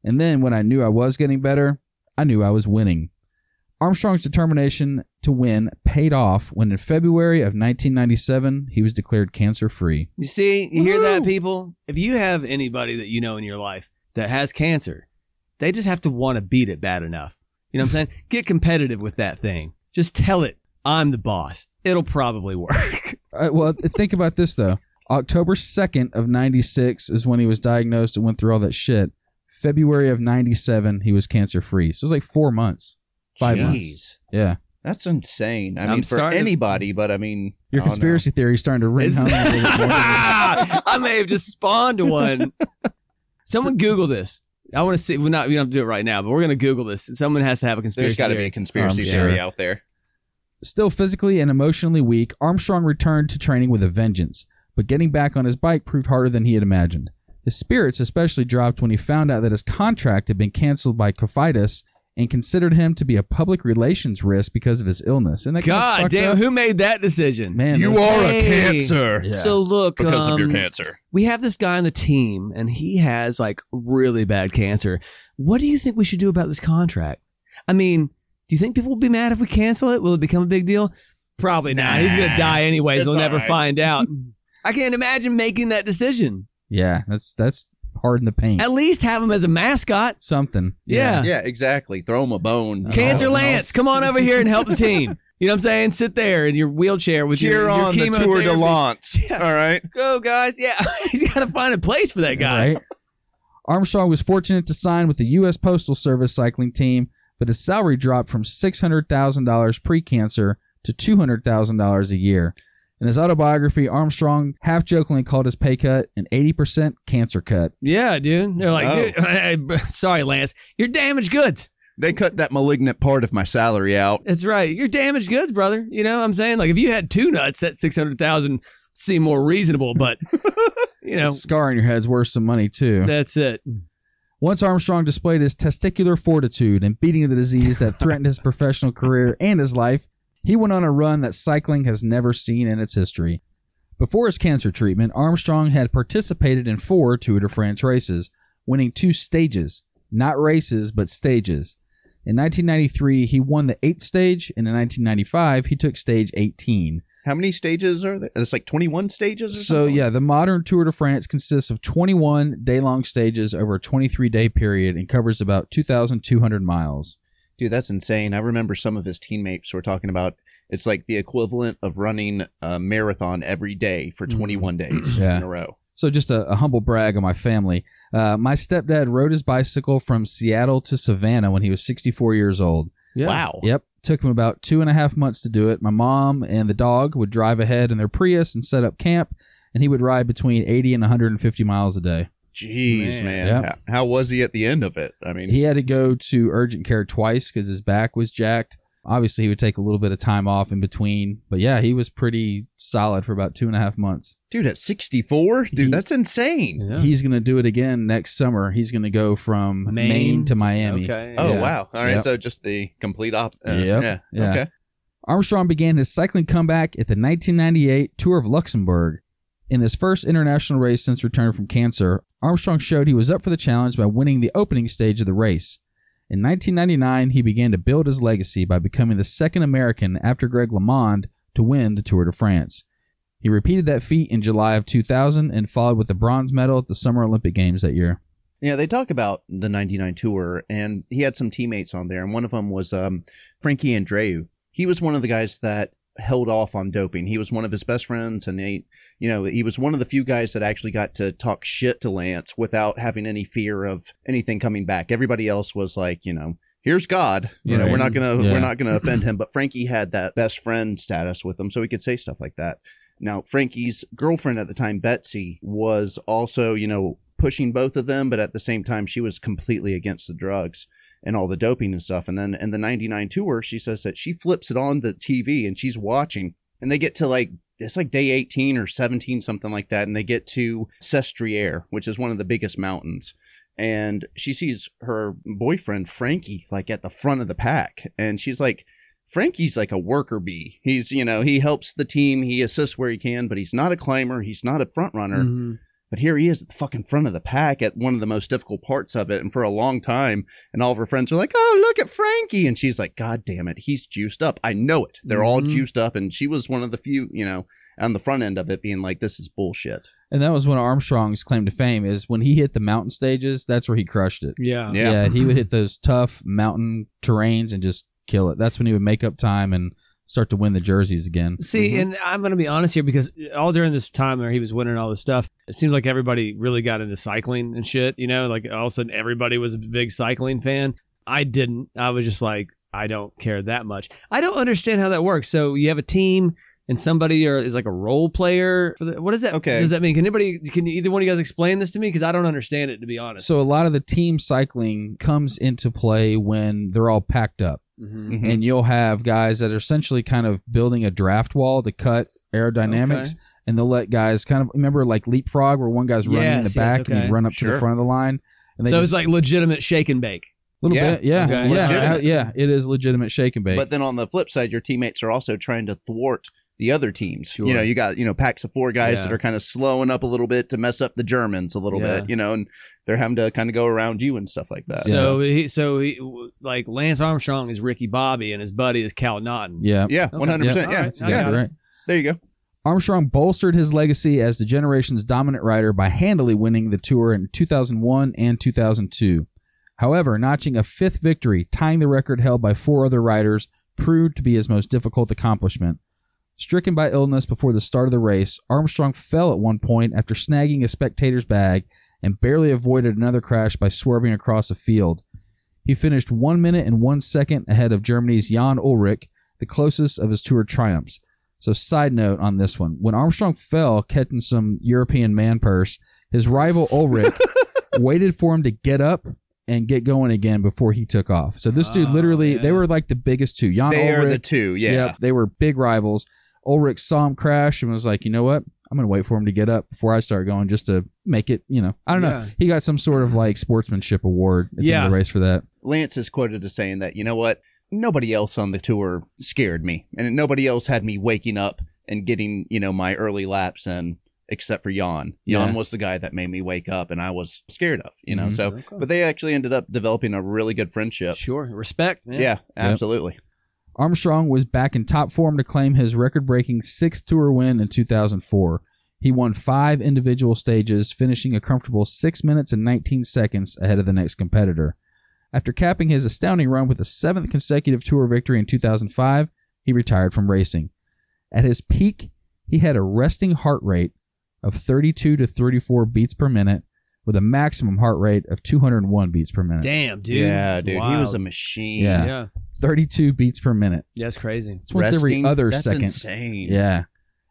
And then, when I knew I was getting better, I knew I was winning. Armstrong's determination to win paid off when in February of 1997 he was declared cancer free. You see, you hear that, people? If you have anybody that you know in your life that has cancer, they just have to want to beat it bad enough. You know what I'm saying? Get competitive with that thing. Just tell it, I'm the boss. It'll probably work. Uh, well, think about this though. October 2nd of 96 is when he was diagnosed and went through all that shit. February of 97 he was cancer free. So it was like 4 months. 5 Jeez. months. Yeah. That's insane. I I'm mean, for starting to- anybody, but I mean, Your I don't conspiracy theory is starting to ring It's- home a little. I may have just spawned one. Someone Google this. I want to see. We're not. We don't have to do it right now, but we're going to Google this. Someone has to have a conspiracy. There's got to be a conspiracy oh, I'm theory sure. out there. Still physically and emotionally weak, Armstrong returned to training with a vengeance, but getting back on his bike proved harder than he had imagined. His spirits especially dropped when he found out that his contract had been canceled by Cofidis and considered him to be a public relations risk because of his illness. And that kinda God damn! up. Who made that decision? man, you are Hey. a cancer Yeah. So look, because of your um, cancer. we have this guy on the team and he has like really bad cancer. What do you think we should do about this contract? I mean, do you think people will be mad if we cancel it? Will it become a big deal? Probably not. He's going to die anyways. it's We'll never all right. find out. I can't imagine making that decision. yeah, that's that's hard in the paint. At least have him as a mascot. Something. Yeah. Yeah, exactly. Throw him a bone. Uh-huh. Cancer Oh, no. Lance, come on over here and help the team. You know what I'm saying? Sit there in your wheelchair with Cheer your, your on the Tour de chemotherapy. Lance. Yeah. All right. Go guys. Yeah. He's got to find a place for that guy. Right? Armstrong was fortunate to sign with the U.S. Postal Service cycling team, but his salary dropped from $600,000 pre cancer to $200,000 a year. In his autobiography, Armstrong half jokingly called his pay cut an 80% cancer cut. Yeah, dude. They're like, Oh. dude, sorry, Lance, you're damaged goods. They cut that malignant part of my salary out. That's right. You're damaged goods, brother. You know what I'm saying? Like if you had two nuts, that 600,000 seemed more reasonable, but you know, Scar on your head's worth some money, too. that's it. Once Armstrong displayed his testicular fortitude and beating the disease that threatened his professional career and his life, he went on a run that cycling has never seen in its history. Before his cancer treatment, Armstrong had participated in four Tour de France races, winning two stages, not races, but stages. In 1993, he won the eighth stage, and in 1995, he took stage 18. How many stages are there? It's like 21 stages or So, something? yeah, the modern Tour de France consists of 21 day long stages over a 23 day period and covers about 2,200 miles. Dude, that's insane. I remember some of his teammates were talking about it's like the equivalent of running a marathon every day for 21 days Yeah. in a row. So, just a, a humble brag on my family. Uh, my stepdad rode his bicycle from Seattle to Savannah when he was 64 years old. Yeah. Wow. Yep. Took him about two and a half months to do it. My mom and the dog would drive ahead in their Prius and set up camp, and he would ride between 80 and 150 miles a day. Jeez, Man. man. Yeah. How, how was he at the end of it? I mean, He had to go to urgent care twice because his back was jacked. Obviously, he would take a little bit of time off in between, but yeah, he was pretty solid for about two and a half months. dude, at 64? Dude, He- that's insane. Yeah. He's going to do it again next summer. He's going to go from Maine, Maine to Miami. Okay. Oh, Yeah. wow. All right. Yep. So just the complete opposite. Uh, yep. Yeah. Yeah. Okay. Armstrong began his cycling comeback at the 1998 Tour of Luxembourg. In his first international race since return from cancer, Armstrong showed he was up for the challenge by winning the opening stage of the race. In 1999, he began to build his legacy by becoming the second American after Greg LeMond to win the Tour de France. He repeated that feat in July of 2000 and followed with the bronze medal at the Summer Olympic Games that year. Yeah, they talk about the 99 tour, and he had some teammates on there, and one of them was um, Frankie Andreu. He was one of the guys that held off on doping. He was one of his best friends, and they, you know, he was one of the few guys that actually got to talk shit to Lance without having any fear of anything coming back. Everybody else was like, you know, here's God. You know, we're not gonna Yeah. we're not gonna offend him. But Frankie had that best friend status with him, so he could say stuff like that. Now, Frankie's girlfriend at the time, Betsy, was also, you know, pushing both of them, but at the same time, she was completely against the drugs and all the doping and stuff. And then in the 99 tour, she says that she flips it on the TV and she's watching, and they get to like, it's like day 18 or 17, something like that. And they get to Sestriere, which is one of the biggest mountains. And she sees her boyfriend, Frankie, like at the front of the pack. And she's like, Frankie's like a worker bee. He's, you know, he helps the team, he assists where he can, but he's not a climber, he's not a front runner. Mhm. But here he is at the fucking front of the pack at one of the most difficult parts of it. And for a long time, and all of her friends are like, oh, look at Frankie. And she's like, God damn it, he's juiced up. I know it. They're all Mhm. juiced up. And she was one of the few, you know, on the front end of it being like, this is bullshit. And that was one of Armstrong's claim to fame is when he hit the mountain stages, that's where he crushed it. Yeah. Yeah. he would hit those tough mountain terrains and just kill it. That's when he would make up time and start to win the jerseys again. See, Mhm. and I'm going to be honest here because all during this time where he was winning all this stuff, it seems like everybody really got into cycling and shit. You know, like all of a sudden everybody was a big cycling fan. I didn't. I was just like, I don't care that much. I don't understand how that works. So you have a team and somebody or is like a role player. For the, what does that? Okay. Does that mean? Can anybody? Can either one of you guys explain this to me? Because I don't understand it to be honest. So a lot of the team cycling comes into play when they're all packed up. Mhm. Mhm. And you'll have guys that are essentially kind of building a draft wall to cut aerodynamics. Okay. And they'll let guys kind of remember like leapfrog where one guy's running in the Yes, yes, back and you run up to the front of the line. And they So just, it's like legitimate shake and bake. A little Yeah. bit, yeah, Okay. yeah, Legitimate. yeah. It is legitimate shake and bake. But then on the flip side, your teammates are also trying to thwart the other teams. Sure. You know, you got, you know, packs of four guys Yeah. that are kind of slowing up a little bit to mess up the Germans a little Yeah. bit, you know, and they're having to kind of go around you and stuff like that. Yeah. So he, so he, like Lance Armstrong is Ricky Bobby and his buddy is Cal Naughton. yeah, yeah, 100%. Yeah. Yeah. All right. that's I yeah. got exactly it. right. There you go. Armstrong bolstered his legacy as the generation's dominant rider by handily winning the tour in 2001 and 2002. However, notching a fifth victory, tying the record held by four other riders, proved to be his most difficult accomplishment. Stricken by illness before the start of the race, Armstrong fell at one point after snagging a spectator's bag and barely avoided another crash by swerving across a field. He finished one minute and one second ahead of Germany's Jan Ullrich, the closest of his tour triumphs. So, side note on this one: when Armstrong fell, catching some European man purse, his rival Ullrich waited for him to get up and get going again before he took off. So this dude Oh, literally, yeah. they were like the biggest two. Jan They are the two. Yeah. Yep, they were big rivals. Ullrich saw him crash and was like, you know what? I'm gonna wait for him to get up before I start going, just to make it. You know, I don't know. Yeah. He got some sort of like sportsmanship award at the end Yeah. of the race for that. Lance is quoted as saying that, you know what? Nobody else on the tour scared me, and nobody else had me waking up and getting you know my early laps in, except for Jan. Jan Yeah. was the guy that made me wake up, and I was scared of. You know, Mhm. so Okay. but they actually ended up developing a really good friendship. Sure. Respect, man. Yeah, absolutely. Armstrong was back in top form to claim his record breaking sixth tour win in 2004. He won five individual stages, finishing a comfortable 6 minutes and 19 seconds ahead of the next competitor. After capping his astounding run with a seventh consecutive tour victory in 2005, he retired from racing. At his peak, he had a resting heart rate of 32 to 34 beats per minute, with a maximum heart rate of 201 beats per minute. Damn, dude. Yeah, dude, he was a machine. Yeah. Yeah. 32 beats per minute. Yeah, it's crazy. It's once every Resting, other that's second. Insane. Yeah.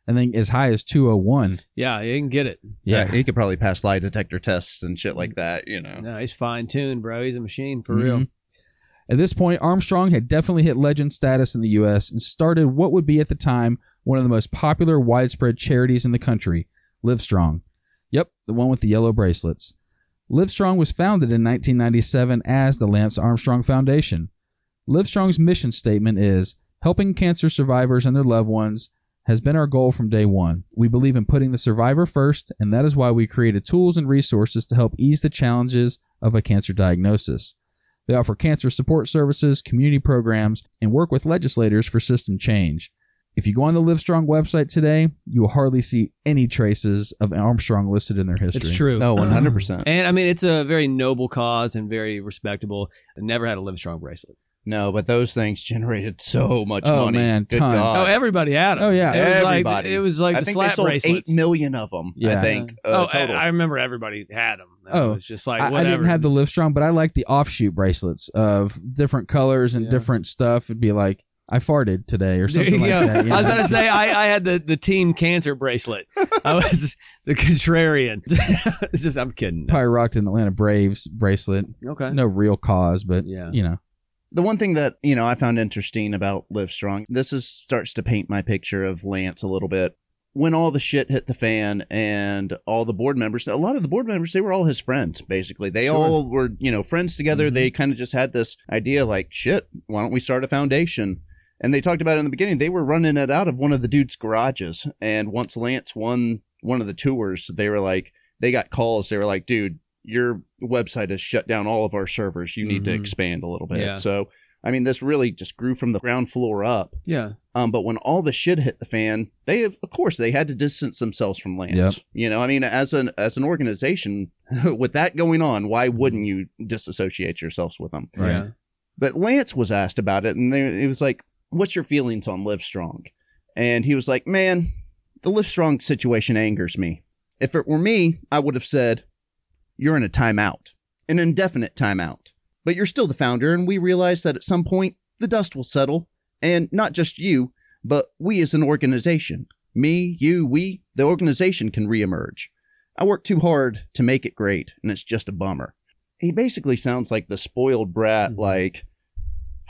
And then as high as 201. Yeah, you can get it. Yeah, Yeah. he could probably pass lie detector tests and shit like that. You know. No, he's fine tuned, bro. He's a machine for Mhm. real. At this point, Armstrong had definitely hit legend status in the U.S. and started what would be at the time one of the most popular widespread charities in the country, Livestrong. Yep, the one with the yellow bracelets. Livestrong was founded in 1997 as the Lance Armstrong Foundation. Livestrong's mission statement is helping cancer survivors and their loved ones has been our goal from day one. We believe in putting the survivor first, and that is why we created tools and resources to help ease the challenges of a cancer diagnosis. They offer cancer support services, community programs, and work with legislators for system change. If you go on the Livestrong website today, you will hardly see any traces of Armstrong listed in their history. It's true. No, one hundred percent. And I mean, it's a very noble cause and very respectable. I never had a Livestrong bracelet. No, but those things generated so much money. Oh, money. man, Good tons. God. Oh, everybody had them. Oh, yeah. it was Everybody. Like, it was like I the think slap they sold bracelets. eight million of them. Yeah. I think. oh, Uh, I, total. I remember everybody had them. Oh. it was just like I, I didn't have the Livestrong, but I like the offshoot bracelets of different colors and Yeah. different stuff. It'd be like, I farted today or something you like go. that. you I was gonna say I, I had the, the team cancer bracelet. I was the contrarian. it's just I'm kidding. Probably rocked an Atlanta Braves bracelet. okay. No real cause, but Yeah. you know. the one thing that you know I found interesting about Livestrong, this is starts to paint my picture of Lance a little bit. When all the shit hit the fan and all the board members, a lot of the board members, they were all his friends. Basically, they Sure. all were you know friends together. Mhm. They kind of just had this idea like, shit, why don't we start a foundation? And they talked about it in the beginning. They were running it out of one of the dude's garages. And once Lance won one of the tours, they were like, they got calls. They were like, dude, your website has shut down all of our servers. You need to Mhm. expand a little bit. Yeah. So, I mean, this really just grew from the ground floor up. Yeah. Um, but when all the shit hit the fan, they have, of course, they had to distance themselves from Lance. Yep. You know, I mean, as an as an organization, with that going on, why wouldn't you disassociate yourselves with them? Right. Yeah. But Lance was asked about it, and they, it was like, "What's your feelings on Livestrong?" And he was like, "Man, the Livestrong situation angers me. If it were me, I would have said, you're in a timeout, an indefinite timeout. But you're still the founder, and we realize that at some point the dust will settle, and not just you, but we as an organization, me, you, we, the organization can reemerge. I worked too hard to make it great, and it's just a bummer." He basically sounds like the spoiled brat, Mhm. like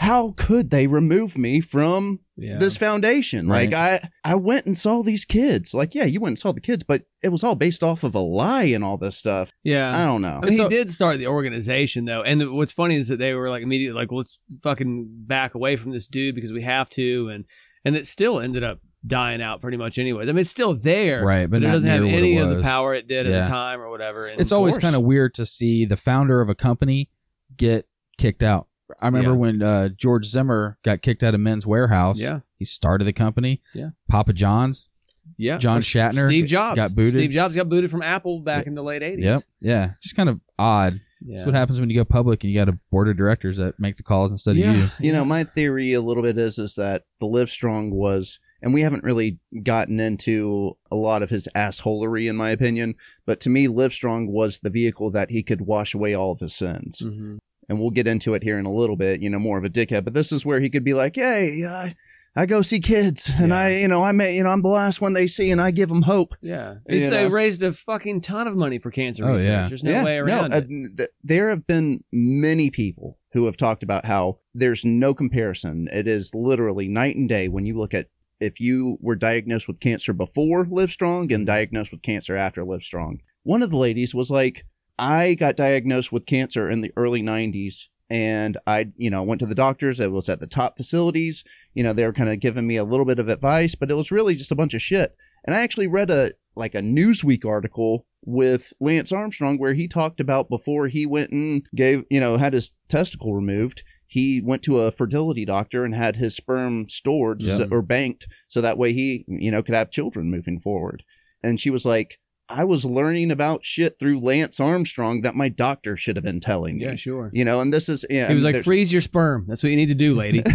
how could they remove me from Yeah. this foundation? Right. Like I I went and saw these kids. Like yeah, you went and saw the kids, but it was all based off of a lie and all this stuff. yeah. I don't know. I mean, It's he a- did start the organization though, and what's funny is that they were like immediately like, "Let's fucking back away from this dude because we have to," and and it still ended up dying out pretty much anyway. I mean, it's still there, Right, but but, it doesn't have any of the power it did at the time or whatever. And It's always kind of weird to see the founder of a company get kicked out. I remember Yeah. when uh, George Zimmer got kicked out of Men's Wearhouse. Yeah. He started the company. Yeah. Papa John's. yeah. John Schnatter Steve Jobs got booted. Steve Jobs got booted from Apple back in the late eighties. Yep. Yeah. Just kind of odd. Yeah. That's what happens when you go public and you got a board of directors that make the calls instead Yeah. of you. You know, my theory a little bit is is that the Livestrong was, and we haven't really gotten into a lot of his assholery, in my opinion. But to me, Livestrong was the vehicle that he could wash away all of his sins. Mhm. And we'll get into it here in a little bit, you know, more of a dickhead, but this is where he could be like, Hey, I, I go see kids and Yeah. I, you know, I may, you know, I'm the last one they see and I give them hope. Yeah, they You say know. raised a fucking ton of money for cancer Oh, research. yeah. There's no way around no, uh, it. th- there have been many people who have talked about how there's no comparison. It is literally night and day when you look at if you were diagnosed with cancer before Livestrong and diagnosed with cancer after Livestrong. One of the ladies was like, I got diagnosed with cancer in the early 90s and I, you know, went to the doctors. It was at the top facilities. You know, they were kind of giving me a little bit of advice, but it was really just a bunch of shit. And I actually read a like a Newsweek article with Lance Armstrong where he talked about before he went and gave, you know, had his testicle removed. He went to a fertility doctor and had his sperm stored Yeah. or banked so that way he, you know, could have children moving forward. And she was like, I was learning about shit through Lance Armstrong that my doctor should have been telling me. Yeah, sure. You know, and this is yeah. He was like, there's- freeze your sperm. That's what you need to do, lady.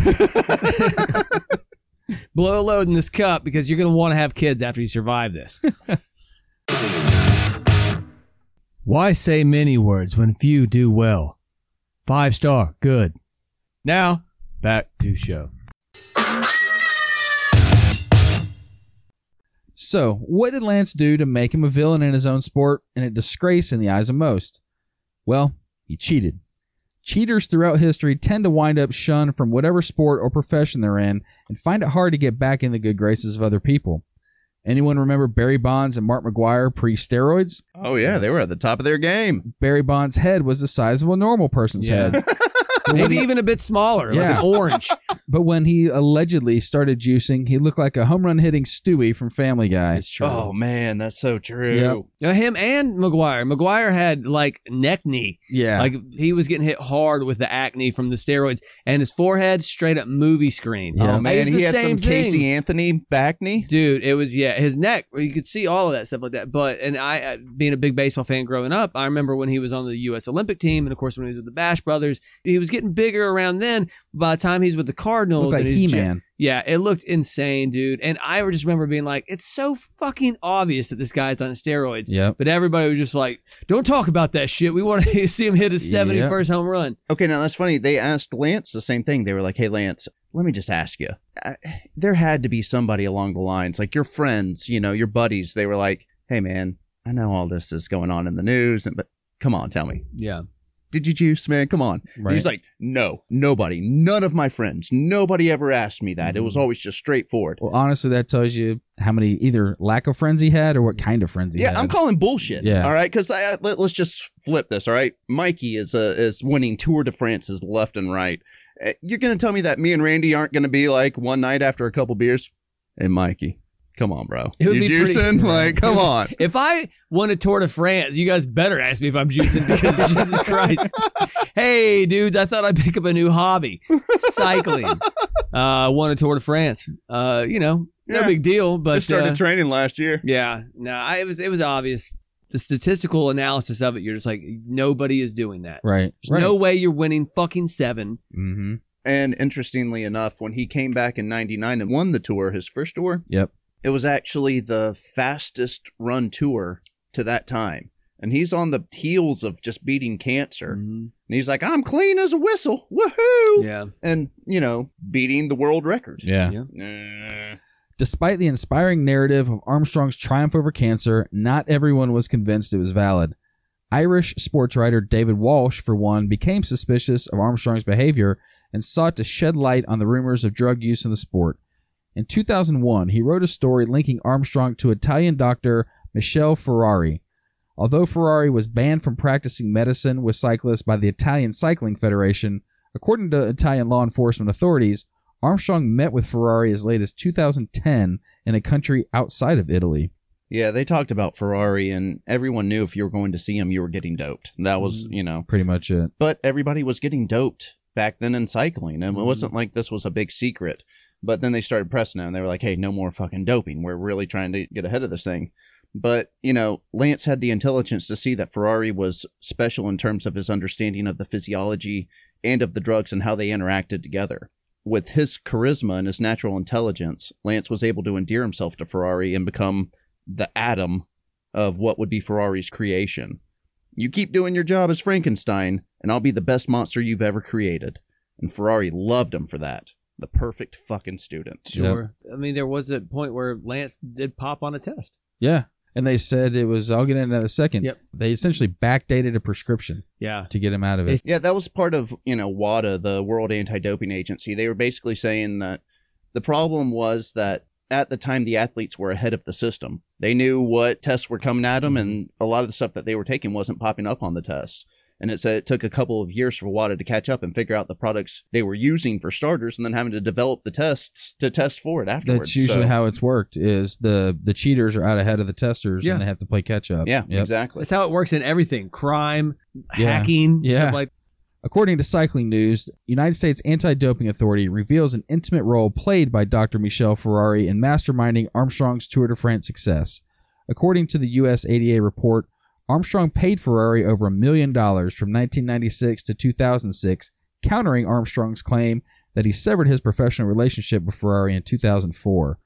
Blow a load in this cup because you're going to want to have kids after you survive this. Why say many words when few do well? Five star, good. Now, back to show. So, what did Lance do to make him a villain in his own sport and a disgrace in the eyes of most? Well, he cheated. Cheaters throughout history tend to wind up shunned from whatever sport or profession they're in and find it hard to get back in the good graces of other people. Anyone remember Barry Bonds and Mark McGwire pre steroids? oh yeah, they were at the top of their game. Barry Bonds' head was the size of a normal person's Yeah. head. Maybe he- even a bit smaller, Yeah. like an orange. But when he allegedly started juicing, he looked like a home run hitting Stewie from Family Guy. It's true. Oh man, that's so true. Yep. Uh, him and McGwire. McGwire had like neck knee. Yeah. Like he was getting hit hard with the acne from the steroids, and his forehead straight up movie screen. Yeah. Oh man, It's the he had same some Casey. Anthony back knee. Dude, it was yeah, his neck. You could see all of that stuff like that. But and I, uh, being a big baseball fan growing up, I remember when he was on the U.S. Olympic team, and of course when he was with the Bash Brothers, he was getting bigger around then. By the time he's with the Cardinals, looked like and he's He j- Man. yeah, it looked insane, dude. And I just remember being like, it's so fucking obvious that this guy's on steroids. Yep. But everybody was just like, don't talk about that shit. We want to see him hit his Yeah. 71st home run. Okay, now that's funny. They asked Lance the same thing. They were like, "Hey, Lance, let me just ask you. Uh, there had to be somebody along the lines, like your friends, you know, your buddies. They were like, "Hey, man, I know all this is going on in the news, and but come on, tell me, Yeah. Did you juice, man? Come on." Right. He's like, "No, nobody, none of my friends, nobody ever asked me that. It Mm-hmm. was always just straightforward." Well, honestly, that tells you how many either lack of friends he had or what kind of friends he Yeah, had. Yeah, I'm calling bullshit. Yeah. All right, because I, let, us just flip this. All right, Mikey is uh, is winning Tour de France's left and right. Uh, You're gonna tell me that me and Randy aren't gonna be like one night after a couple beers? Hey, Mikey, come on, bro. It would you be pretty- juicing? like, come on. If I won a Tour de France, you guys better ask me if I'm juicing because Jesus Christ. Hey, dudes, I thought I'd pick up a new hobby cycling. Uh, won a Tour de France. Uh, you know, no Yeah. big deal, but just started uh, training last year. Yeah, no, I, it was it was obvious. The statistical analysis of it, you're just like nobody is doing that. right. There's no way you're winning fucking seven. Mm-hmm. And interestingly enough, when he came back in '99 and won the tour, his first tour, Yep. It was actually the fastest run tour to that time. And he's on the heels of just beating cancer. And he's like, I'm clean as a whistle. Woohoo! Yeah, And, you know, beating the world record. Yeah. Yeah. Uh, Despite the inspiring narrative of Armstrong's triumph over cancer, not everyone was convinced it was valid. Irish sports writer David Walsh, for one, became suspicious of Armstrong's behavior and sought to shed light on the rumors of drug use in the sport. In 2001, he wrote a story linking Armstrong to Italian doctor Michele Ferrari. Although Ferrari was banned from practicing medicine with cyclists by the Italian Cycling Federation, according to Italian law enforcement authorities, Armstrong met with Ferrari as late as 2010 in a country outside of Italy. yeah, they talked about Ferrari, and everyone knew if you were going to see him, you were getting doped. That was, mm, you know, Pretty much it. but everybody was getting doped back then in cycling. And it wasn't like this was a big secret. But then they started pressing and they were like, hey, no more fucking doping. We're really trying to get ahead of this thing. But, you know, Lance had the intelligence to see that Ferrari was special in terms of his understanding of the physiology and of the drugs and how they interacted together. With his charisma and his natural intelligence, Lance was able to endear himself to Ferrari and become the atom of what would be Ferrari's creation. You keep doing your job as Frankenstein, and I'll be the best monster you've ever created. And Ferrari loved him for that. The perfect fucking student. sure. I mean, there was a point where Lance did pop on a test. Yeah. And they said it was, I'll get into that in a second. Yep. They essentially backdated a prescription Yeah, to get him out of it. Yeah, that was part of, you know, WADA, the World Anti-Doping Agency. They were basically saying that the problem was that at the time the athletes were ahead of the system. They knew what tests were coming at them and a lot of the stuff that they were taking wasn't popping up on the test. And it said it took a couple of years for WADA to catch up and figure out the products they were using for starters, and then having to develop the tests to test for it afterwards. That's usually So- how it's worked. Is the the cheaters are out ahead of the testers Yeah. and they have to play catch up. Yeah, Yep. exactly. That's how it works in everything: crime, Yeah. hacking, Yeah. stuff like According to Cycling News, United States Anti-Doping Authority reveals an intimate role played by Dr. Michel Ferrari in masterminding Armstrong's Tour de France success. According to the US ADA report, Armstrong paid Ferrari over a million dollars from 1996 to 2006, countering Armstrong's claim that he severed his professional relationship with Ferrari in 2004.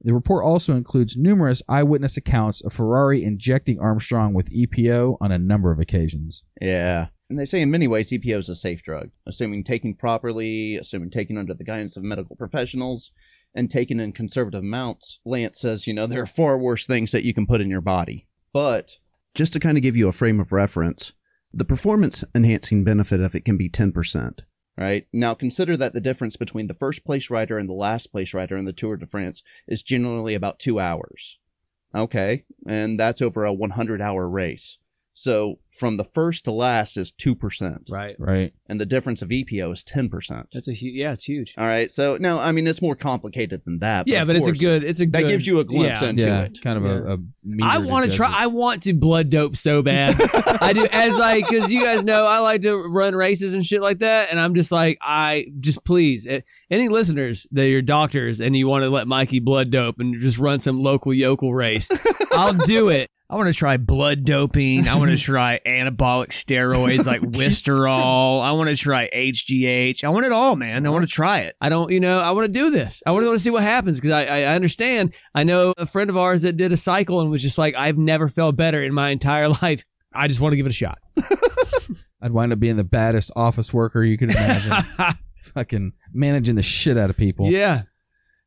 The report also includes numerous eyewitness accounts of Ferrari injecting Armstrong with EPO on a number of occasions. Yeah. And they say in many ways EPO is a safe drug, assuming taken properly, assuming taken under the guidance of medical professionals, and taken in conservative amounts. Lance says, you know, there are far worse things that you can put in your body. But Just to kind of give you a frame of reference, the performance enhancing benefit of it can be 10%. right now, consider that the difference between the first place rider and the last place rider in the Tour de France is generally about two hours. Okay, and that's over a 100 hour race. So from the first to last is 2%. right. Right. And the difference of EPO is 10%. That's a huge. Yeah, it's huge. All right. So no, I mean it's more complicated than that. yeah, of but it's a good. It's a good. That good, gives you a glimpse yeah. into yeah, it. kind of Yeah. a, a I want to try. it. I want to blood dope so bad. I do as like because you guys know I like to run races and shit like that, and I'm just like I just please any listeners that are doctors and you want to let Mikey blood dope and just run some local yokel race, I'll do it. I want to try blood doping. I want to try anabolic steroids like Winstrol. I want to try HGH. I want it all, man. I want to try it. I don't, you know, I want to do this. I want to see what happens because I, I, I understand. I know a friend of ours that did a cycle and was just like, I've never felt better in my entire life. I just want to give it a shot. I'd wind up being the baddest office worker you could imagine. Fucking managing the shit out of people. yeah.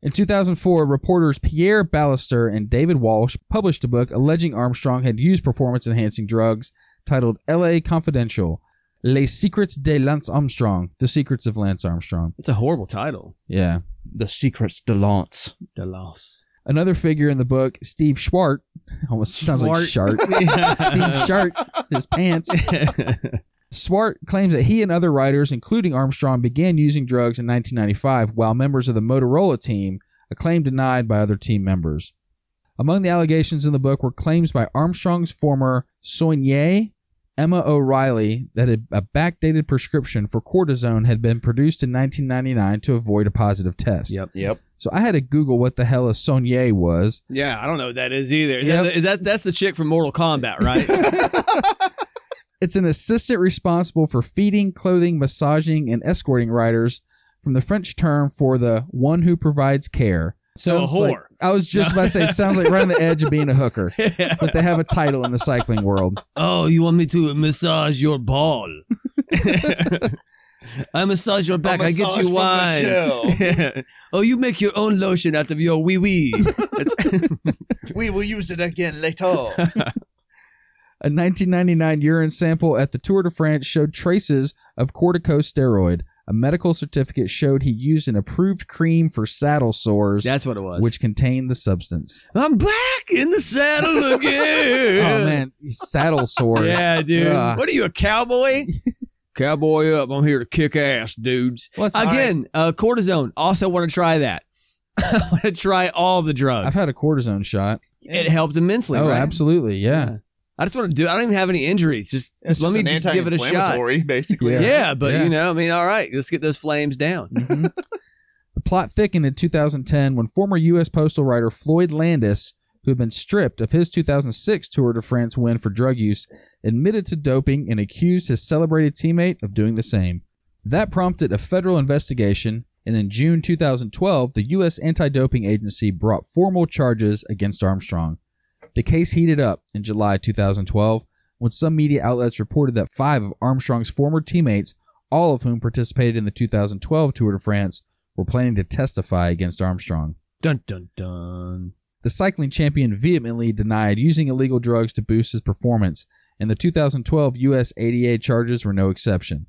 In 2004, reporters Pierre Ballester and David Walsh published a book alleging Armstrong had used performance enhancing drugs titled LA Confidential Les Secrets de Lance Armstrong, The Secrets of Lance Armstrong. It's a horrible title. Yeah. The secrets de Lance. The loss. Another figure in the book, Steve Schwart, almost sounds like Shart. Steve Shart, his pants. Swart claims that he and other riders, including Armstrong, began using drugs in 1995 while members of the Motorola team, a claim denied by other team members. Among the allegations in the book were claims by Armstrong's former soignee, Emma O'Reilly, that a a backdated prescription for cortisone had been produced in 1999 to avoid a positive test. Yep. Yep. So I had to Google what the hell a soignee was. Yeah, I don't know what that is either. Is, Yep. that, is that that's the chick from Mortal Kombat, right? It's an assistant responsible for feeding, clothing, massaging, and escorting riders from the French term for the one who provides care. So a Sounds like- whore. I was just about to say, it sounds like right on the edge of being a hooker, but they have a title in the cycling world. oh, you want me to massage your ball? I massage your back. I get you wine. oh, you make your own lotion out of your wee wee. we will use it again later. A 1999 urine sample at the Tour de France showed traces of corticosteroid. A medical certificate showed he used an approved cream for saddle sores, That's what it was. which contained the substance. I'm back in the saddle again. Oh man, saddle sores. Yeah, dude. Ugh. What are you, a cowboy? cowboy up. I'm here to kick ass, dudes. Well, Again, uh, cortisone. Also want to try that. I want to try all the drugs. I've had a cortisone shot. it helped immensely. Oh, right? absolutely, yeah. I just want to do. I don't even have any injuries. Just It's let just me just give it a shot. basically. Yeah. Yeah, but Yeah. you know, I mean, all right, let's get those flames down. Mhm. the plot thickened in 2010 when former U.S. postal writer Floyd Landis, who had been stripped of his 2006 Tour de France win for drug use, admitted to doping and accused his celebrated teammate of doing the same. That prompted a federal investigation, and in June 2012, the U.S. Anti Doping Agency brought formal charges against Armstrong. The case heated up in July 2012 when some media outlets reported that five of Armstrong's former teammates, all of whom participated in the 2012 Tour de France, were planning to testify against Armstrong. Dun dun dun. The cycling champion vehemently denied using illegal drugs to boost his performance, and the 2012 US ADA charges were no exception.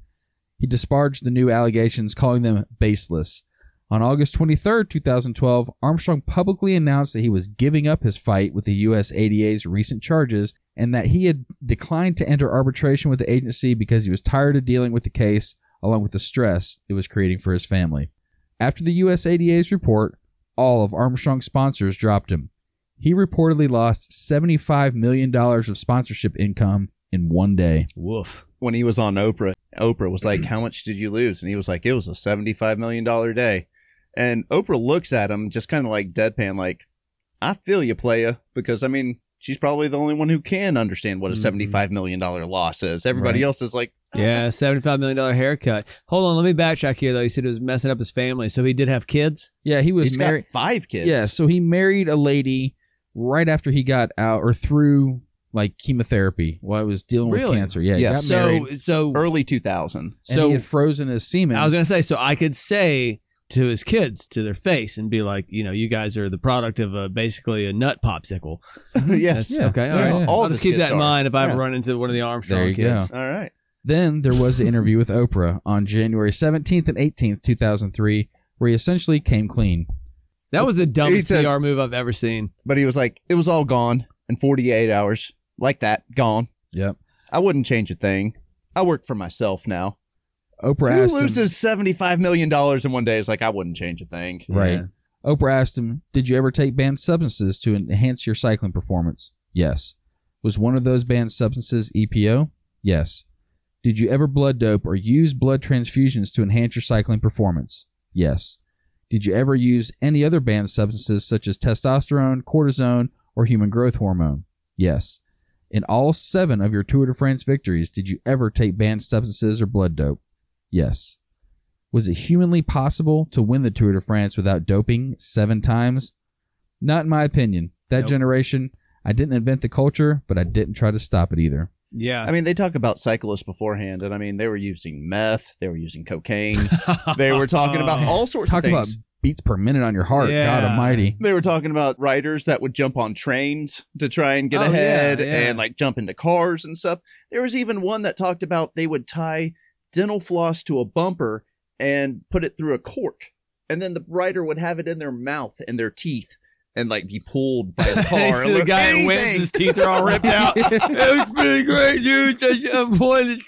He disparaged the new allegations, calling them baseless. On August 23, 2012, Armstrong publicly announced that he was giving up his fight with the US ADA's recent charges and that he had declined to enter arbitration with the agency because he was tired of dealing with the case along with the stress it was creating for his family. After the USADA's report, all of Armstrong's sponsors dropped him. He reportedly lost $75 million of sponsorship income in one day. Woof. when he was on Oprah, Oprah was like, "How much did you lose?" And he was like, "It was a seventy-five million dollar day." And Oprah looks at him, just kind of like deadpan, like, "I feel you, playa," because I mean, she's probably the only one who can understand what a Mhm. seventy-five million dollar loss is. Everybody Right. else is like, Yeah, seventy-five million dollar haircut. Hold on, let me backtrack here though. He said it was messing up his family, so he did have kids. Yeah, he was "He's married. five kids." Yeah, so he married a lady right after he got out or through like chemotherapy while I was dealing with cancer. Yeah, he Yeah, got So, married so, early two thousand. and so he had frozen his semen. I was gonna say, so I could say to his kids to their face and be like, you know, you guys are the product of a basically a nut popsicle. yes. Yeah. okay, all Yeah, right. yeah. All I'll just keep that in are. mind if I ever run into one of the Armstrong There you kids. All right. Then there was the interview with Oprah on January 17th and 18th, 2003, where he essentially came clean. That was the dumbest says- PR move I've ever seen. But he was like, "It was all gone in forty-eight hours, like that, gone. Yep. I wouldn't change a thing. I work for myself now." Oprah Who asked him, loses seventy-five million dollars in one day? Is like, I wouldn't change a thing. right. Yeah. Oprah asked him, "Did you ever take banned substances to enhance your cycling performance?" Yes. Was one of those banned substances EPO? Yes. Did you ever blood dope or use blood transfusions to enhance your cycling performance? Yes. Did you ever use any other banned substances such as testosterone, cortisone, or human growth hormone? Yes. In all seven of your Tour de France victories, did you ever take banned substances or blood dope? Yes. Was it humanly possible to win the Tour de France without doping seven times? Not in my opinion. That Nope. generation, I didn't invent the culture, but I didn't try to stop it either. Yeah. I mean, they talk about cyclists beforehand, and I mean, they were using meth, they were using cocaine, they were talking about all sorts Talk of things. Talking about beats per minute on your heart. Yeah. God almighty. They were talking about riders that would jump on trains to try and get Oh, ahead yeah, yeah. and like jump into cars and stuff. There was even one that talked about they would tie dental floss to a bumper and put it through a cork. And then the rider would have it in their mouth and their teeth and like be pulled by the car. They see the guy that wins, his teeth are all ripped out. it was pretty great, dude. I- I'm uh, one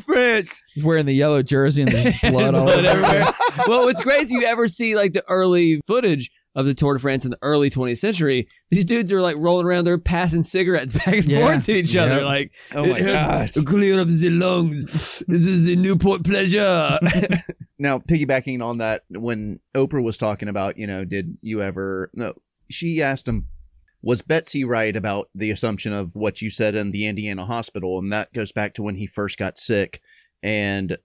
for his. He's wearing the yellow jersey and there's blood all over. everywhere. well, what's great is you ever see like the early footage of the Tour de France in the early 20th century. These dudes are like rolling around, they're passing cigarettes back and Yeah. forth to each other, like Oh my it helps gosh. clear up the lungs. This is the Newport pleasure. Now, piggybacking on that, when Oprah was talking about, you know, did you ever, no, she asked him, was Betsy right about the assumption of what you said in the Indiana hospital? And that goes back to when he first got sick. And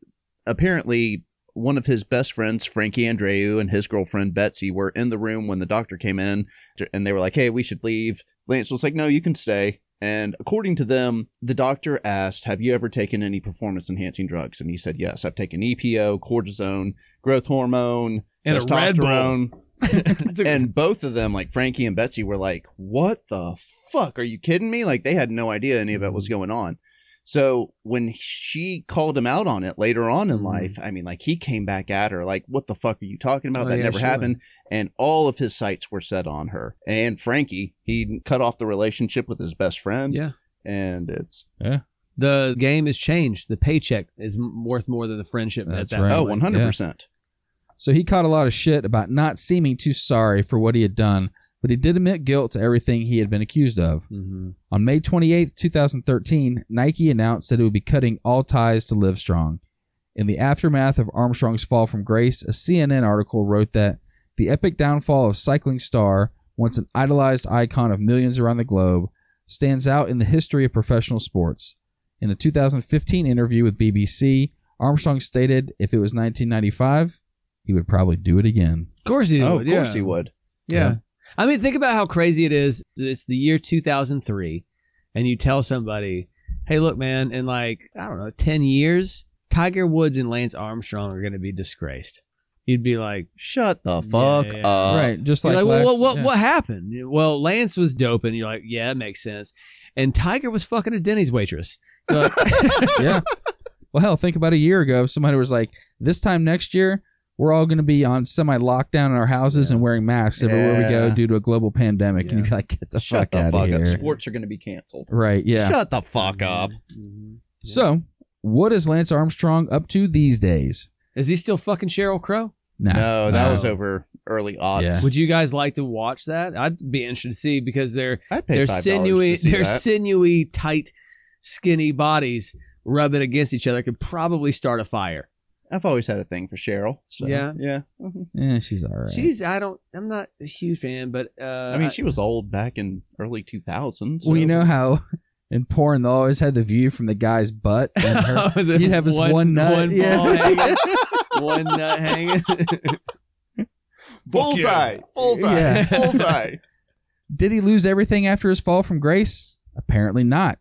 apparently, one of his best friends, Frankie Andreu, and his girlfriend, Betsy, were in the room when the doctor came in and they were like, hey, we should leave. Lance was like, no, you can stay. And according to them, the doctor asked, Have you ever taken any performance enhancing drugs? And he said, Yes, I've taken EPO, cortisone, growth hormone, And a Red Bull. testosterone. and both of them, like Frankie and Betsy, were like, What the fuck? Are you kidding me? Like they had no idea any of it was mm-hmm. going on. So when she called him out on it later on in Mhm. life, I mean, like he came back at her, like, What the fuck are you talking about? Oh, that yeah, never sure. happened. And all of his sights were set on her. And Frankie, he cut off the relationship with his best friend. Yeah. And it's Yeah. the game has changed. The paycheck is worth more than the friendship. at That's that right. oh, 100%. So he caught a lot of shit about not seeming too sorry for what he had done, but he did admit guilt to everything he had been accused of. Mhm. On May 28, 2013, Nike announced that it would be cutting all ties to Livestrong. In the aftermath of Armstrong's fall from grace, a CNN article wrote that the epic downfall of cycling star, once an idolized icon of millions around the globe, stands out in the history of professional sports. In a 2015 interview with BBC, Armstrong stated if it was 1995, he would probably do it again. Of course he Oh, would. of course yeah. he would. Yeah. Yeah. I mean, think about how crazy it is. It's the year 2003, and you tell somebody, hey, look, man, in like, I don't know, 10 years, Tiger Woods and Lance Armstrong are going to be disgraced. You'd be like, Shut the fuck Yeah, yeah. up. right, just like, like, well, last- what, what, yeah. what happened? Well, Lance was dope, and you're like, yeah, that makes sense. And Tiger was fucking a Denny's waitress. Like, yeah. Well, hell, think about a year ago. If somebody was like, "This time next year, we're all going to be on semi lockdown in our houses and wearing masks everywhere we go Yeah. due to a global pandemic. And Yeah. you'd be like, get the Shut fuck the out fuck of here. up. Sports are going to be canceled. Right. Yeah. Shut the fuck up. Mhm. So, what is Lance Armstrong up to these days? Is he still fucking Sheryl Crow? Nah, No, that no. was over early odds. Yeah. Would you guys like to watch that? I'd be interested to see because they're I'd pay they're $5 sinewy, to see they're that. sinewy, tight, skinny bodies rubbing against each other could probably start a fire. I've always had a thing for Sheryl. So, Yeah. yeah. Mhm. Yeah, she's all right. She's I don't I'm not a huge fan, but uh, I mean, she was old back in early 2000s. well, you know how in porn they always had the view from the guy's butt. And her, The He'd have his one nut, one yeah. ball hanging, one nut hanging. bullseye, bullseye, Yeah. bullseye. Did he lose everything after his fall from grace? Apparently not.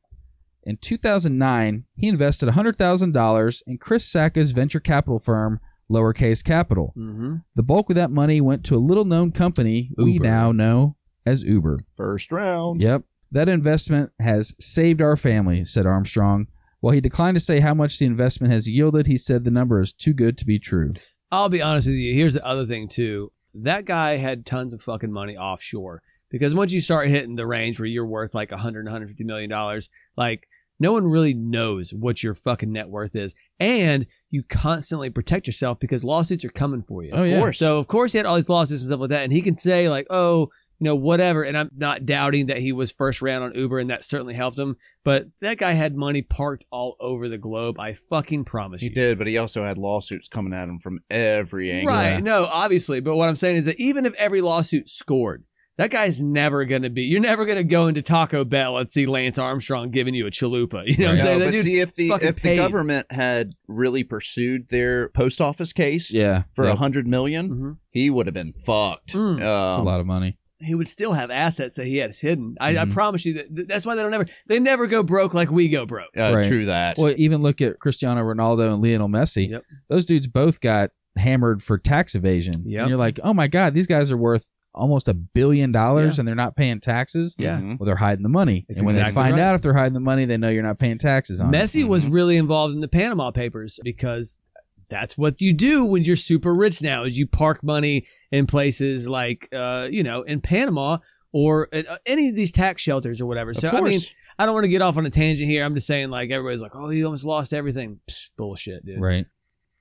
In 2009, he invested $100,000 in Chris Sacca's venture capital firm, Lowercase Capital. mm-hmm. The bulk of that money went to a little known company we now know as Uber. First round. Yep. That investment has saved our family, said Armstrong. While he declined to say how much the investment has yielded, he said the number is too good to be true. I'll be honest with you. Here's the other thing too. That guy had tons of fucking money offshore because once you start hitting the range where you're worth like 100, 150 million dollars, like no one really knows what your fucking net worth is, and you constantly protect yourself because lawsuits are coming for you. Oh, yeah. course. So of course he had all these lawsuits and stuff like that, and he can say like, oh, you know, whatever. And I'm not doubting that he was first round on Uber, and that certainly helped him. But that guy had money parked all over the globe. I fucking promise you. He you. did, but he also had lawsuits coming at him from every angle. Right. No, obviously. But what I'm saying is that even if every lawsuit scored, that guy's never going to be, you're never going to go into Taco Bell and see Lance Armstrong giving you a chalupa. You know what I'm saying? No, That but dude see if the fucking if the government had really pursued their post office case Yeah. for a Yep. hundred million, Mhm. he would have been fucked. Mm. That's a Um, lot of money. He would still have assets that he has hidden. I, I Mhm. promise you that that's why they don't ever, they never go broke like we go broke. uh, Right. True that. Well, even look at Cristiano Ronaldo and Lionel Messi. Yep. Those dudes both got hammered for tax evasion. Yep. And you're like, oh my God, these guys are worth almost a billion dollars and they're not paying taxes. Yeah. Mhm. Well, they're hiding the money. It's and when they find right. out if they're hiding the money, they know you're not paying taxes on it. Messi was Mhm. really involved in the Panama Papers because that's what you do when you're super rich now is you park money in places like uh, you know in Panama or at uh, any of these tax shelters or whatever. So of I mean, course. I don't want to get off on a tangent here. I'm just saying like everybody's like, "Oh, you almost lost everything." Psh, bullshit, dude. Right.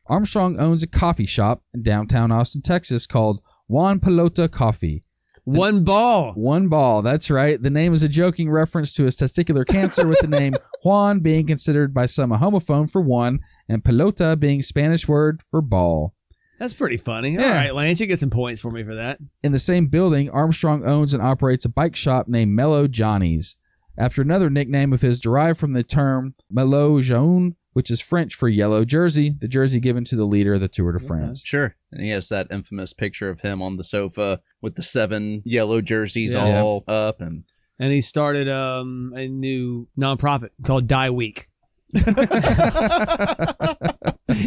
Armstrong owns a coffee shop in downtown Austin, Texas called Juan Pelota Coffee. One ball. One ball, that's right. The name is a joking reference to his testicular cancer, with the name Juan being considered by some a homophone for one, and pelota being Spanish word for ball. That's pretty funny. All Yeah. right, Lance, you get some points for me for that. In the same building, Armstrong owns and operates a bike shop named Mellow Johnny's, after another nickname of his derived from the term Maillot Jaune, which is French for yellow jersey, the jersey given to the leader of the Tour de France. Sure. And he has that infamous picture of him on the sofa with the seven yellow jerseys Yeah. all up and And he started um, a new nonprofit called Die Week.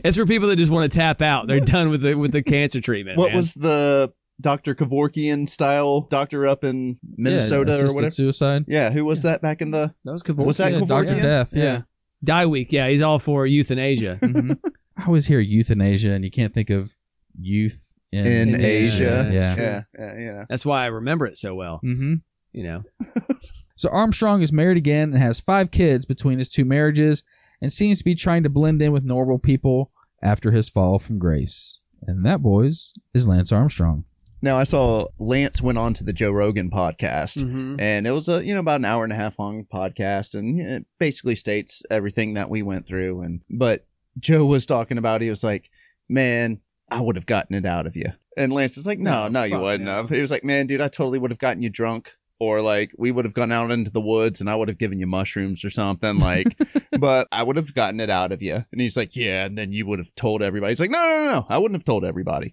It's for people that just want to tap out. They're done with the with the cancer treatment. what man. was the Dr. Kevorkian style doctor up in Minnesota Yeah, or assisted whatever? suicide. Yeah, who was that back in the that was Kevorkian. Was that Yeah, Kevorkian? Dr. Death, yeah. Die Week? Yeah, he's all for euthanasia. Mhm. I always hear euthanasia, and you can't think of youth in, in, In Asia. Asia. Yeah. Yeah, yeah, yeah. That's why I remember it so well. hmm You know, So Armstrong is married again and has five kids between his two marriages, and seems to be trying to blend in with normal people after his fall from grace. And that, boys, is Lance Armstrong. Now I saw Lance went on to the Joe Rogan podcast. Mhm. And it was a you know about an hour and a half long podcast, and it basically states everything that we went through. And but Joe was talking about he was like, "Man, I would have gotten it out of you," and Lance is like, "No, No, no, you wouldn't no. have." He was like, "Man, dude, I totally would have gotten you drunk." Or like we would have gone out into the woods and I would have given you mushrooms or something like, but I would have gotten it out of you. And he's like, yeah. And then you would have told everybody. He's like, no, no, no, no. I wouldn't have told everybody.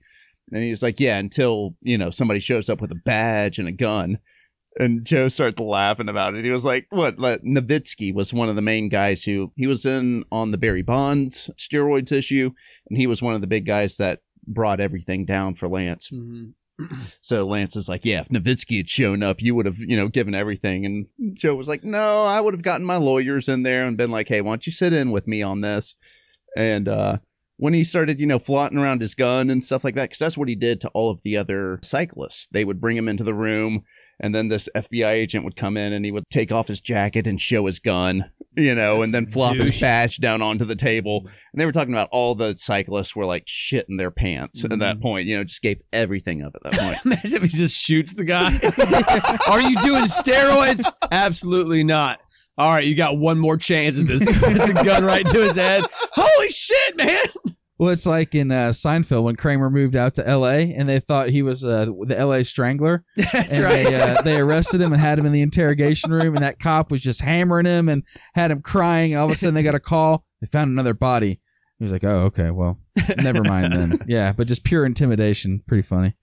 And he's like, yeah, until, you know, somebody shows up with a badge and a gun. And Joe started laughing about it. He was like, what? Like, Novitzky was one of the main guys who, he was in on the Barry Bonds steroids issue. And he was one of the big guys that brought everything down for Lance. Mhm. So Lance is like, yeah, if Novitzky had shown up, you would have, you know, given everything. And Joe was like, no, I would have gotten my lawyers in there and been like, hey, why don't you sit in with me on this? And uh, when he started, you know, flaunting around his gun and stuff like that, because that's what he did to all of the other cyclists. They would bring him into the room, and then this FBI agent would come in and he would take off his jacket and show his gun, you know, That's and then flop his douche. badge down onto the table. And they were talking about all the cyclists were like shit in their pants at that mm-hmm. point, you know, just gave everything up at that point. Imagine if he just shoots the guy. Are you doing steroids? Absolutely not. All right, you got one more chance at this. A gun right to his head. Holy shit, man! Well, it's like in uh, Seinfeld when Kramer moved out to L.A. and they thought he was uh, the L.A. Strangler, That's and right. they uh, they arrested him and had him in the interrogation room, and that cop was just hammering him and had him crying. And all of a sudden, they got a call. They found another body. He was like, "Oh, okay, well, never mind then." Yeah, but just pure intimidation. Pretty funny.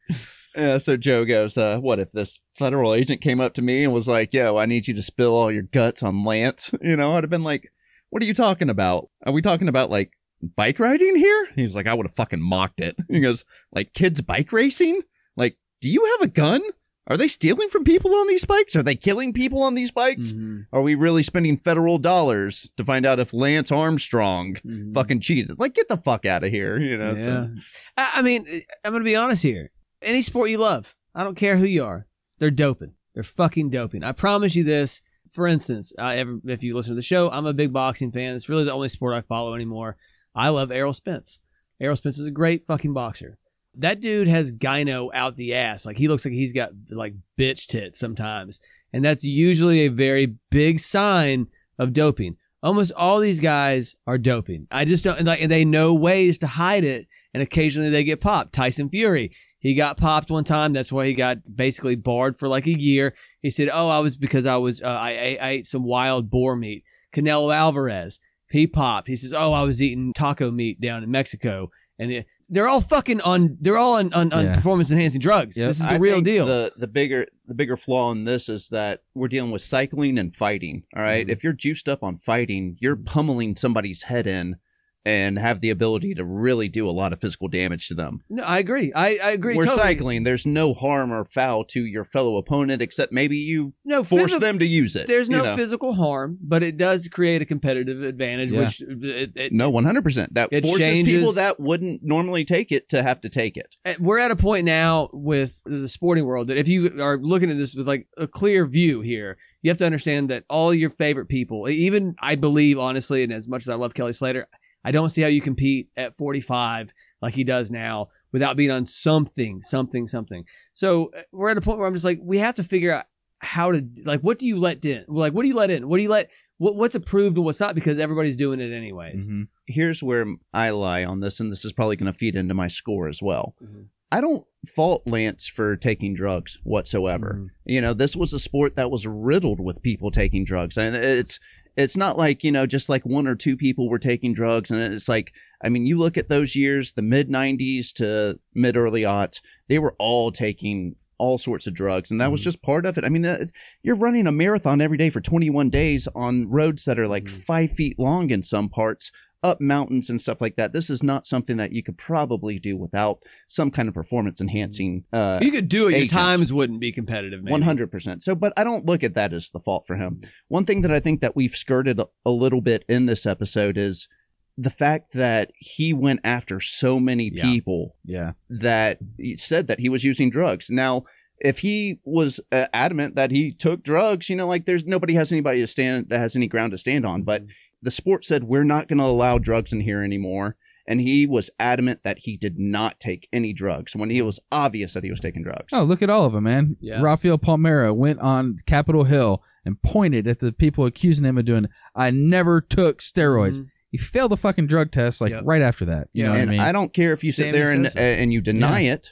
Yeah, so Joe goes, uh, what if this federal agent came up to me and was like, yo, I need you to spill all your guts on Lance? You know, I'd have been like, what are you talking about? Are we talking about like bike riding here? He was like, I would have fucking mocked it. He goes, like kids bike racing? Like, do you have a gun? Are they stealing from people on these bikes? Are they killing people on these bikes? Mhm. Are we really spending federal dollars to find out if Lance Armstrong Mhm. fucking cheated? Like, get the fuck out of here. You know, so- Yeah. I, I mean, I'm going to be honest here. Any sport you love, I don't care who you are, they're doping. They're fucking doping. I promise you this. For instance, uh, ever, if you listen to the show, I'm a big boxing fan. It's really the only sport I follow anymore. I love Errol Spence. Errol Spence is a great fucking boxer. That dude has gyno out the ass. Like he looks like he's got like bitch tits sometimes. And that's usually a very big sign of doping. Almost all these guys are doping. I just don't, and like, and they know ways to hide it. And occasionally they get popped. Tyson Fury, he got popped one time. That's why he got basically barred for like a year. He said, "Oh, I was because I was uh, I, I ate some wild boar meat." Canelo Alvarez, he popped. He says, "Oh, I was eating taco meat down in Mexico," and it, they're all fucking on. They're all on, on, on Yeah. performance enhancing drugs. Yep. This is the I real think deal. The the bigger the bigger flaw in this is that we're dealing with cycling and fighting. All right? Mhm. if you're juiced up on fighting, you're pummeling somebody's head in and have the ability to really do a lot of physical damage to them. no, I agree. I, I agree. We're totally. cycling. There's no harm or foul to your fellow opponent except maybe you No, force them to use it. There's no you know? physical harm, but it does create a competitive advantage, Yeah. which it, it, no, 100%. That It forces changes- people that wouldn't normally take it to have to take it. Uh, we're at a point now with the sporting world that if you are looking at this with like a clear view here, you have to understand that all your favorite people, even I believe honestly, and as much as I love Kelly Slater, I don't see how you compete at 45 like he does now without being on something, something, something. So uh, we're at a point where I'm just like, we have to figure out how to like, what do you let in? Like, what do you let in? What do you let? What, what's approved and what's not? Because everybody's doing it anyways. Mhm. here's where I lie on this, and this is probably going to feed into my score as well. Mhm. I don't fault Lance for taking drugs whatsoever. Mhm. You know, this was a sport that was riddled with people taking drugs, and it's it's not like you know just like one or two people were taking drugs, and it's like I mean, you look at those years, the mid '90s to mid early aughts, they were all taking all sorts of drugs, and that was Mhm. just part of it. I mean, uh, you're running a marathon every day for 21 days on roads that are like Mhm. five feet long in some parts up mountains and stuff like that. This is not something that you could probably do without some kind of performance enhancing. Uh, You could do it. Your times wouldn't be competitive. one hundred percent. So, but I don't look at that as the fault for him. One thing that I think that we've skirted a, little bit in this episode is the fact that he went after so many Yeah. people Yeah. that said that he was using drugs. Now, if he was uh, adamant that he took drugs, you know, like there's nobody has anybody to stand that has any ground to stand on. But the sport said we're not going to allow drugs in here anymore, and he was adamant that he did not take any drugs when it was obvious that he was taking drugs. Oh, look at all of them, man. Yeah. Rafael Palmeiro went on Capitol Hill and pointed at the people accusing him of doing. I never took steroids. Mhm. He failed the fucking drug test like Yep. right after that. You Yeah. know what and I mean? I don't care if you sit Sammy there and uh, and you deny it,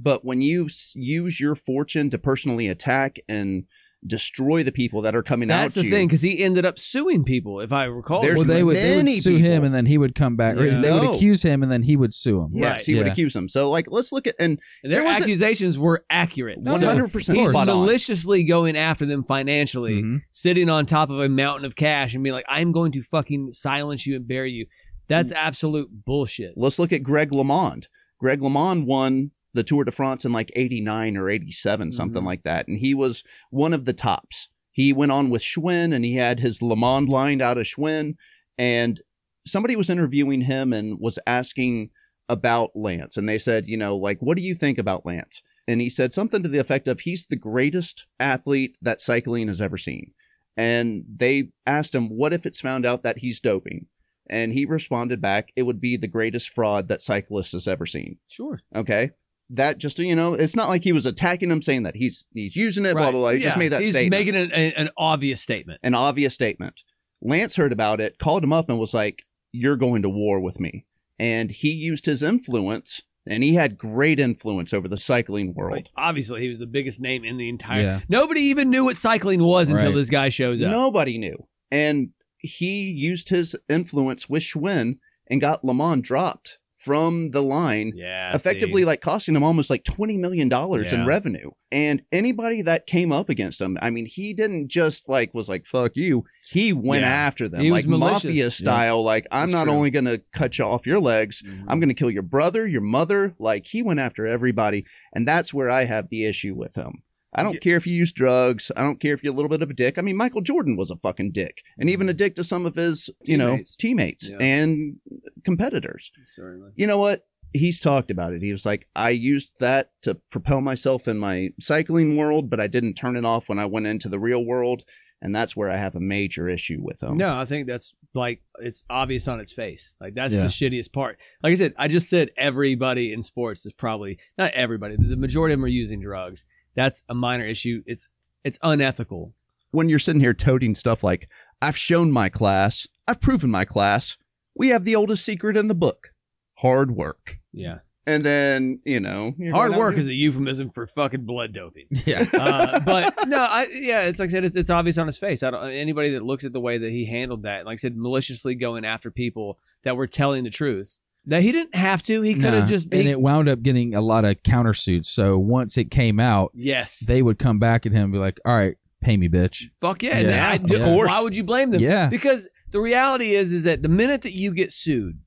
but when you s- use your fortune to personally attack and destroy the people that are coming That's out That's the you, thing because he ended up suing people, if I recall. There's well, they would, they would many sue him, and then he would come back. Yeah. they would accuse him, and then he would sue him. yes, Right. he would accuse him. So like, let's look at and and their there was a- accusations were accurate. hundred percent He's spot on. maliciously going after them financially, Mhm. sitting on top of a mountain of cash and being like, "I'm going to fucking silence you and bury you." That's Mm. absolute bullshit. Let's look at Greg LeMond. Greg LeMond won the Tour de France in like '89 or '87, something Mhm. like that, and he was one of the tops. He went on with Schwinn, and he had his LeMond lined out of Schwinn, and somebody was interviewing him and was asking about Lance, and they said, you know, like, what do you think about Lance? And he said something to the effect of, he's the greatest athlete that cycling has ever seen. And they asked him, what if it's found out that he's doping? And he responded back, it would be the greatest fraud that cyclists has ever seen. Sure. Okay. That just, you know, it's not like he was attacking him saying that he's he's using it, blah, blah, blah. He just made that statement. He's statement making an, an, an obvious statement. an obvious statement. Lance heard about it, called him up, and was like, You're going to war with me. And he used his influence, and he had great influence over the cycling world. Like, obviously, he was the biggest name in the entire. Yeah. Nobody even knew what cycling was until this guy shows up. Nobody knew. And he used his influence with Schwinn and got LeMond dropped from the line Yeah. effectively see. like costing him almost like 20 million dollars in revenue and anybody that came up against him i mean he didn't just like was like fuck you he went Yeah. after them He like mafia style like i'm That's not true. only gonna cut you off your legs Mhm. i'm gonna kill your brother your mother like he went after everybody and that's where i have the issue with him I don't Yeah. care if you use drugs. I don't care if you're a little bit of a dick. I mean, Michael Jordan was a fucking dick, and even a mm-hmm. dick to some of his, you know, Teammates. teammates Yeah. and competitors Certainly. you know what? He's talked about it. He was like, I used that to propel myself in my cycling world, but I didn't turn it off when I went into the real world. And that's where I have a major issue with him. No, I think that's like it's obvious on its face. Like that's Yeah. the shittiest part. Like I said, I just said everybody in sports is probably not everybody. The majority of them are using drugs. That's a minor issue. It's it's unethical. When you're sitting here toting stuff like, I've shown my class, I've proven my class, we have the oldest secret in the book hard work. Yeah, And then, you know, hard work is a euphemism for fucking blood doping. Yeah. Uh, but no, I yeah, it's like I said, it's it's obvious on his face. I don't anybody that looks at the way that he handled that, like I said, maliciously going after people that were telling the truth. That he didn't have to. He could have Nah. just and he- it wound up getting a lot of countersuits. So once it came out, yes. they would come back at him and be like, "All right, pay me, bitch." Fuck yeah! and Yeah, I- of course. Why would you blame them? Yeah. because the reality is, is that the minute that you get sued,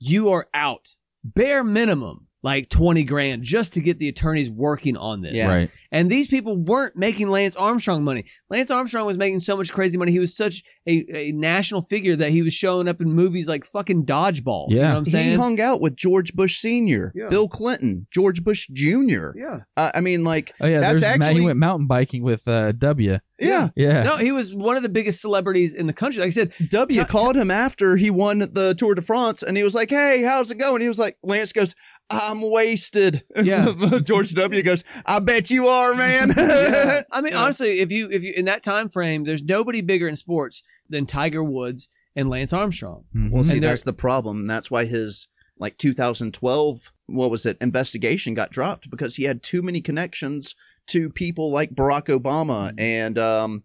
you are out. Bare minimum, like twenty grand, just to get the attorneys working on this. Yeah. Right. And these people weren't making Lance Armstrong money. Lance Armstrong was making so much crazy money. He was such a, a national figure that he was showing up in movies like fucking Dodgeball. You Yeah. know what I'm saying? He hung out with George Bush Sr., Yeah. Bill Clinton, George Bush Jr. yeah. Uh, I mean, like, Oh yeah, That's there's Ma- actually- he went mountain biking with uh, W. yeah. Yeah. No, he was one of the biggest celebrities in the country. Like I said, W T- called him after he won the Tour de France, and he was like, "Hey, how's it going?" He was like, "Lance goes, I'm wasted." Yeah. George W goes, "I bet you are, man." I mean, honestly, if you if you in that time frame, there's nobody bigger in sports than Tiger Woods and Lance Armstrong. Mhm. well, see, And that's the problem. That's why his like 2012, what was it, investigation got dropped because he had too many connections to people like Barack Obama and um,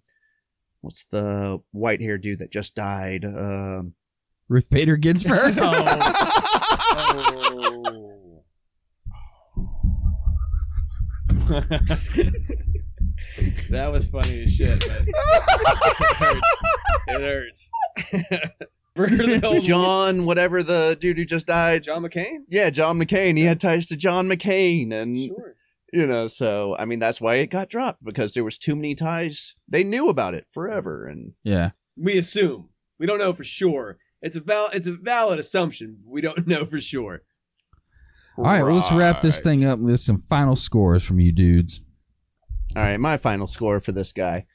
what's the white haired dude that just died? Um, Ruth Bader Ginsburg. that was funny as shit. But it hurts. It hurts. Remember the old John, whatever the dude who just died. John McCain? Yeah, John McCain. He had ties to John McCain, and Sure. you know, so I mean, that's why it got dropped because there was too many ties. They knew about it forever, and yeah. We assume. We don't know for sure. It's a val- it's a valid assumption. We don't know for sure. All right, well, let's wrap this thing up with some final scores from you dudes. All right, my final score for this guy.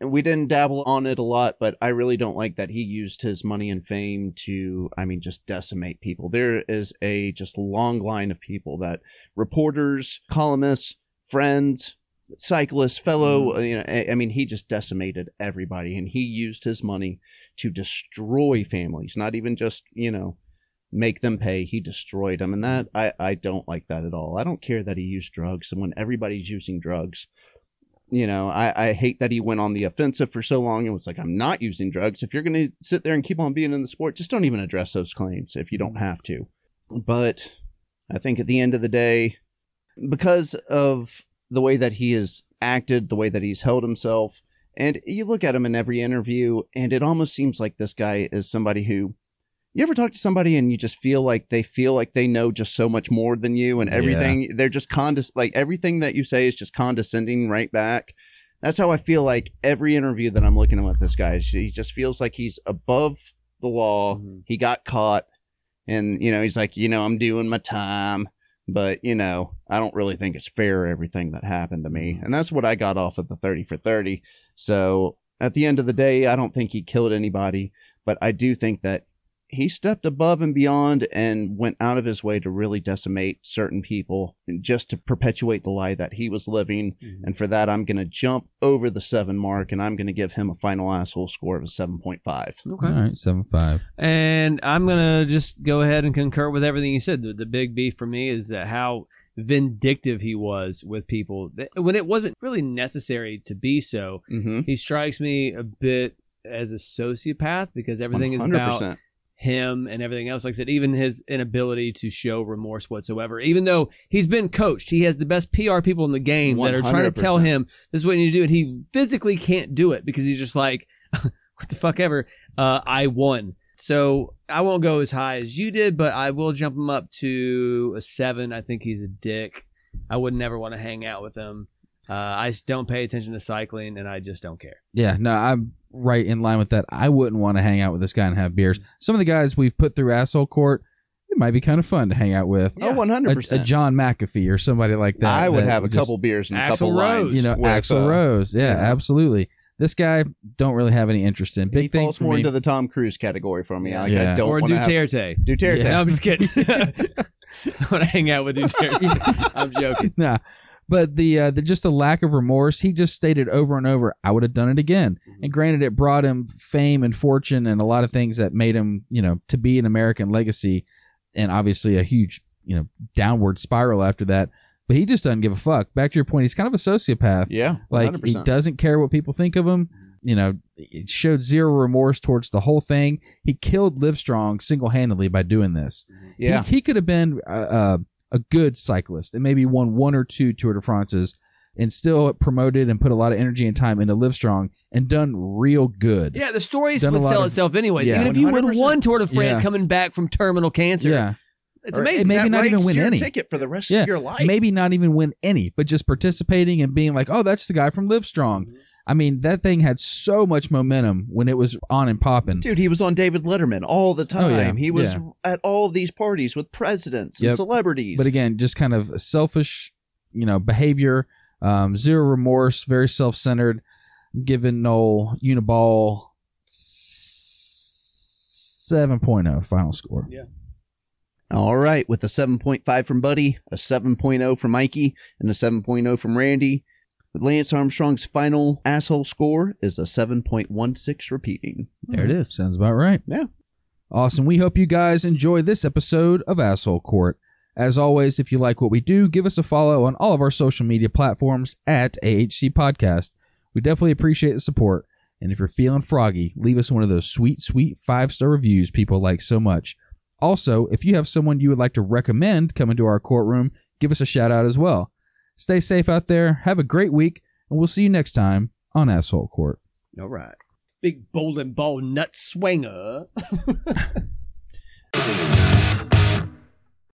We didn't dabble on it a lot, but I really don't like that he used his money and fame to, I mean, just decimate people. There is a just long line of people that reporters, columnists, friends, cyclists, fellow, uh, you know, I I mean, he just decimated everybody and he used his money to destroy families, not even just, you know, make them pay. He destroyed them. And that, I, I don't like that at all. I don't care that he used drugs. And when everybody's using drugs, you know, I, I hate that he went on the offensive for so long and was like, I'm not using drugs. If you're going to sit there and keep on being in the sport, just don't even address those claims if you don't mm-hmm. have to. But I think at the end of the day, because of the way that he has acted, the way that he's held himself, and you look at him in every interview, and it almost seems like this guy is somebody who. You ever talk to somebody and you just feel like they feel like they know just so much more than you, and Yeah. everything they're just condes like everything that you say is just condescending right back. That's how I feel like every interview that I'm looking at with this guy. He just feels like he's above the law. Mhm. He got caught, and you know he's like, you know, I'm doing my time, but you know, I don't really think it's fair everything that happened to me, and that's what I got off of the thirty for thirty. So at the end of the day, I don't think he killed anybody, but I do think that he stepped above and beyond and went out of his way to really decimate certain people just to perpetuate the lie that he was living. Mhm. And for that, I'm going to jump over the seven mark and I'm going to give him a final asshole score of a 7.5. Okay. All right, seven five. And I'm gonna just go ahead and concur with everything you said. The, the big beef for me is that how vindictive he was with people when it wasn't really necessary to be so. Mm-hmm. He strikes me a bit as a sociopath because everything is about 100%. Him and everything else. Like I said, even his inability to show remorse whatsoever, even though he's been coached, he has the best PR people in the game that are trying to tell him this is what you need to do, and he physically can't do it because he's just like, what the fuck ever. Uh, I won. So I won't go as high as you did, but I will jump him up to a seven. I think he's a dick. I would never want to hang out with him. Uh, I don't pay attention to cycling, and I just don't care. Yeah, no, I'm right in line with that. I wouldn't want to hang out with this guy and have beers. Some of the guys we've put through asshole court, it might be kind of fun to hang out with. Oh, 100%. a John McAfee or somebody like that. I would that have a just- couple beers and a Axl couple lines. Rose. you know, with, Axl uh, Rose. Yeah, yeah. absolutely. This guy don't really have any interest in. Big he thing falls for more me. into the Tom Cruise category for me. Like, Yeah. I don't or want to have Duterte. Duterte. Yeah. No, I'm just kidding. I want to hang out with Duterte. I'm joking. nah, but the uh, the just the lack of remorse. He just stated over and over, "I would have done it again." And granted, it brought him fame and fortune and a lot of things that made him, you know, to be an American legacy, and obviously a huge, you know, downward spiral after that. But he just doesn't give a fuck. Back to your point, he's kind of a sociopath. Yeah, Like 100%. he doesn't care what people think of him. You know, it showed zero remorse towards the whole thing. He killed Livestrong single handedly by doing this. Yeah, He, he could have been a, a, a good cyclist and maybe won one or two Tour de France's and still promoted and put a lot of energy and time into Livestrong and done real good. Yeah, the stories Done would sell of- itself anyways. Yeah. Even if you win one Tour de France Yeah. coming back from terminal cancer, Yeah. it's amazing. and maybe That not even win your any. ticket for the rest Yeah, of your life. Maybe not even win any, but just participating and being like, oh, that's the guy from Livestrong. Mm-hmm. I mean, that thing had so much momentum when it was on and popping. Dude, he was on David Letterman all the time. Oh, yeah. He was Yeah. at all of these parties with presidents and Yep. celebrities. but again, just kind of selfish, you know, behavior, um, zero remorse, very self-centered. Given Noel Uniball seven oh final score. Yeah. all right, with a 7.5 from Buddy, a 7.0 from Mikey, and a 7.0 from Randy. Lance Armstrong's final asshole score is a 7.16 repeating. There it is. Sounds about right. Yeah. Awesome. We hope you guys enjoy this episode of Asshole Court. As always, if you like what we do, give us a follow on all of our social media platforms at AHC Podcast. We definitely appreciate the support. And if you're feeling froggy, leave us one of those sweet, sweet five star reviews people like so much. Also, if you have someone you would like to recommend come into our courtroom, give us a shout out as well. Stay safe out there. Have a great week, and we'll see you next time on Asshole Court. All right. Big bowling ball nut swinger.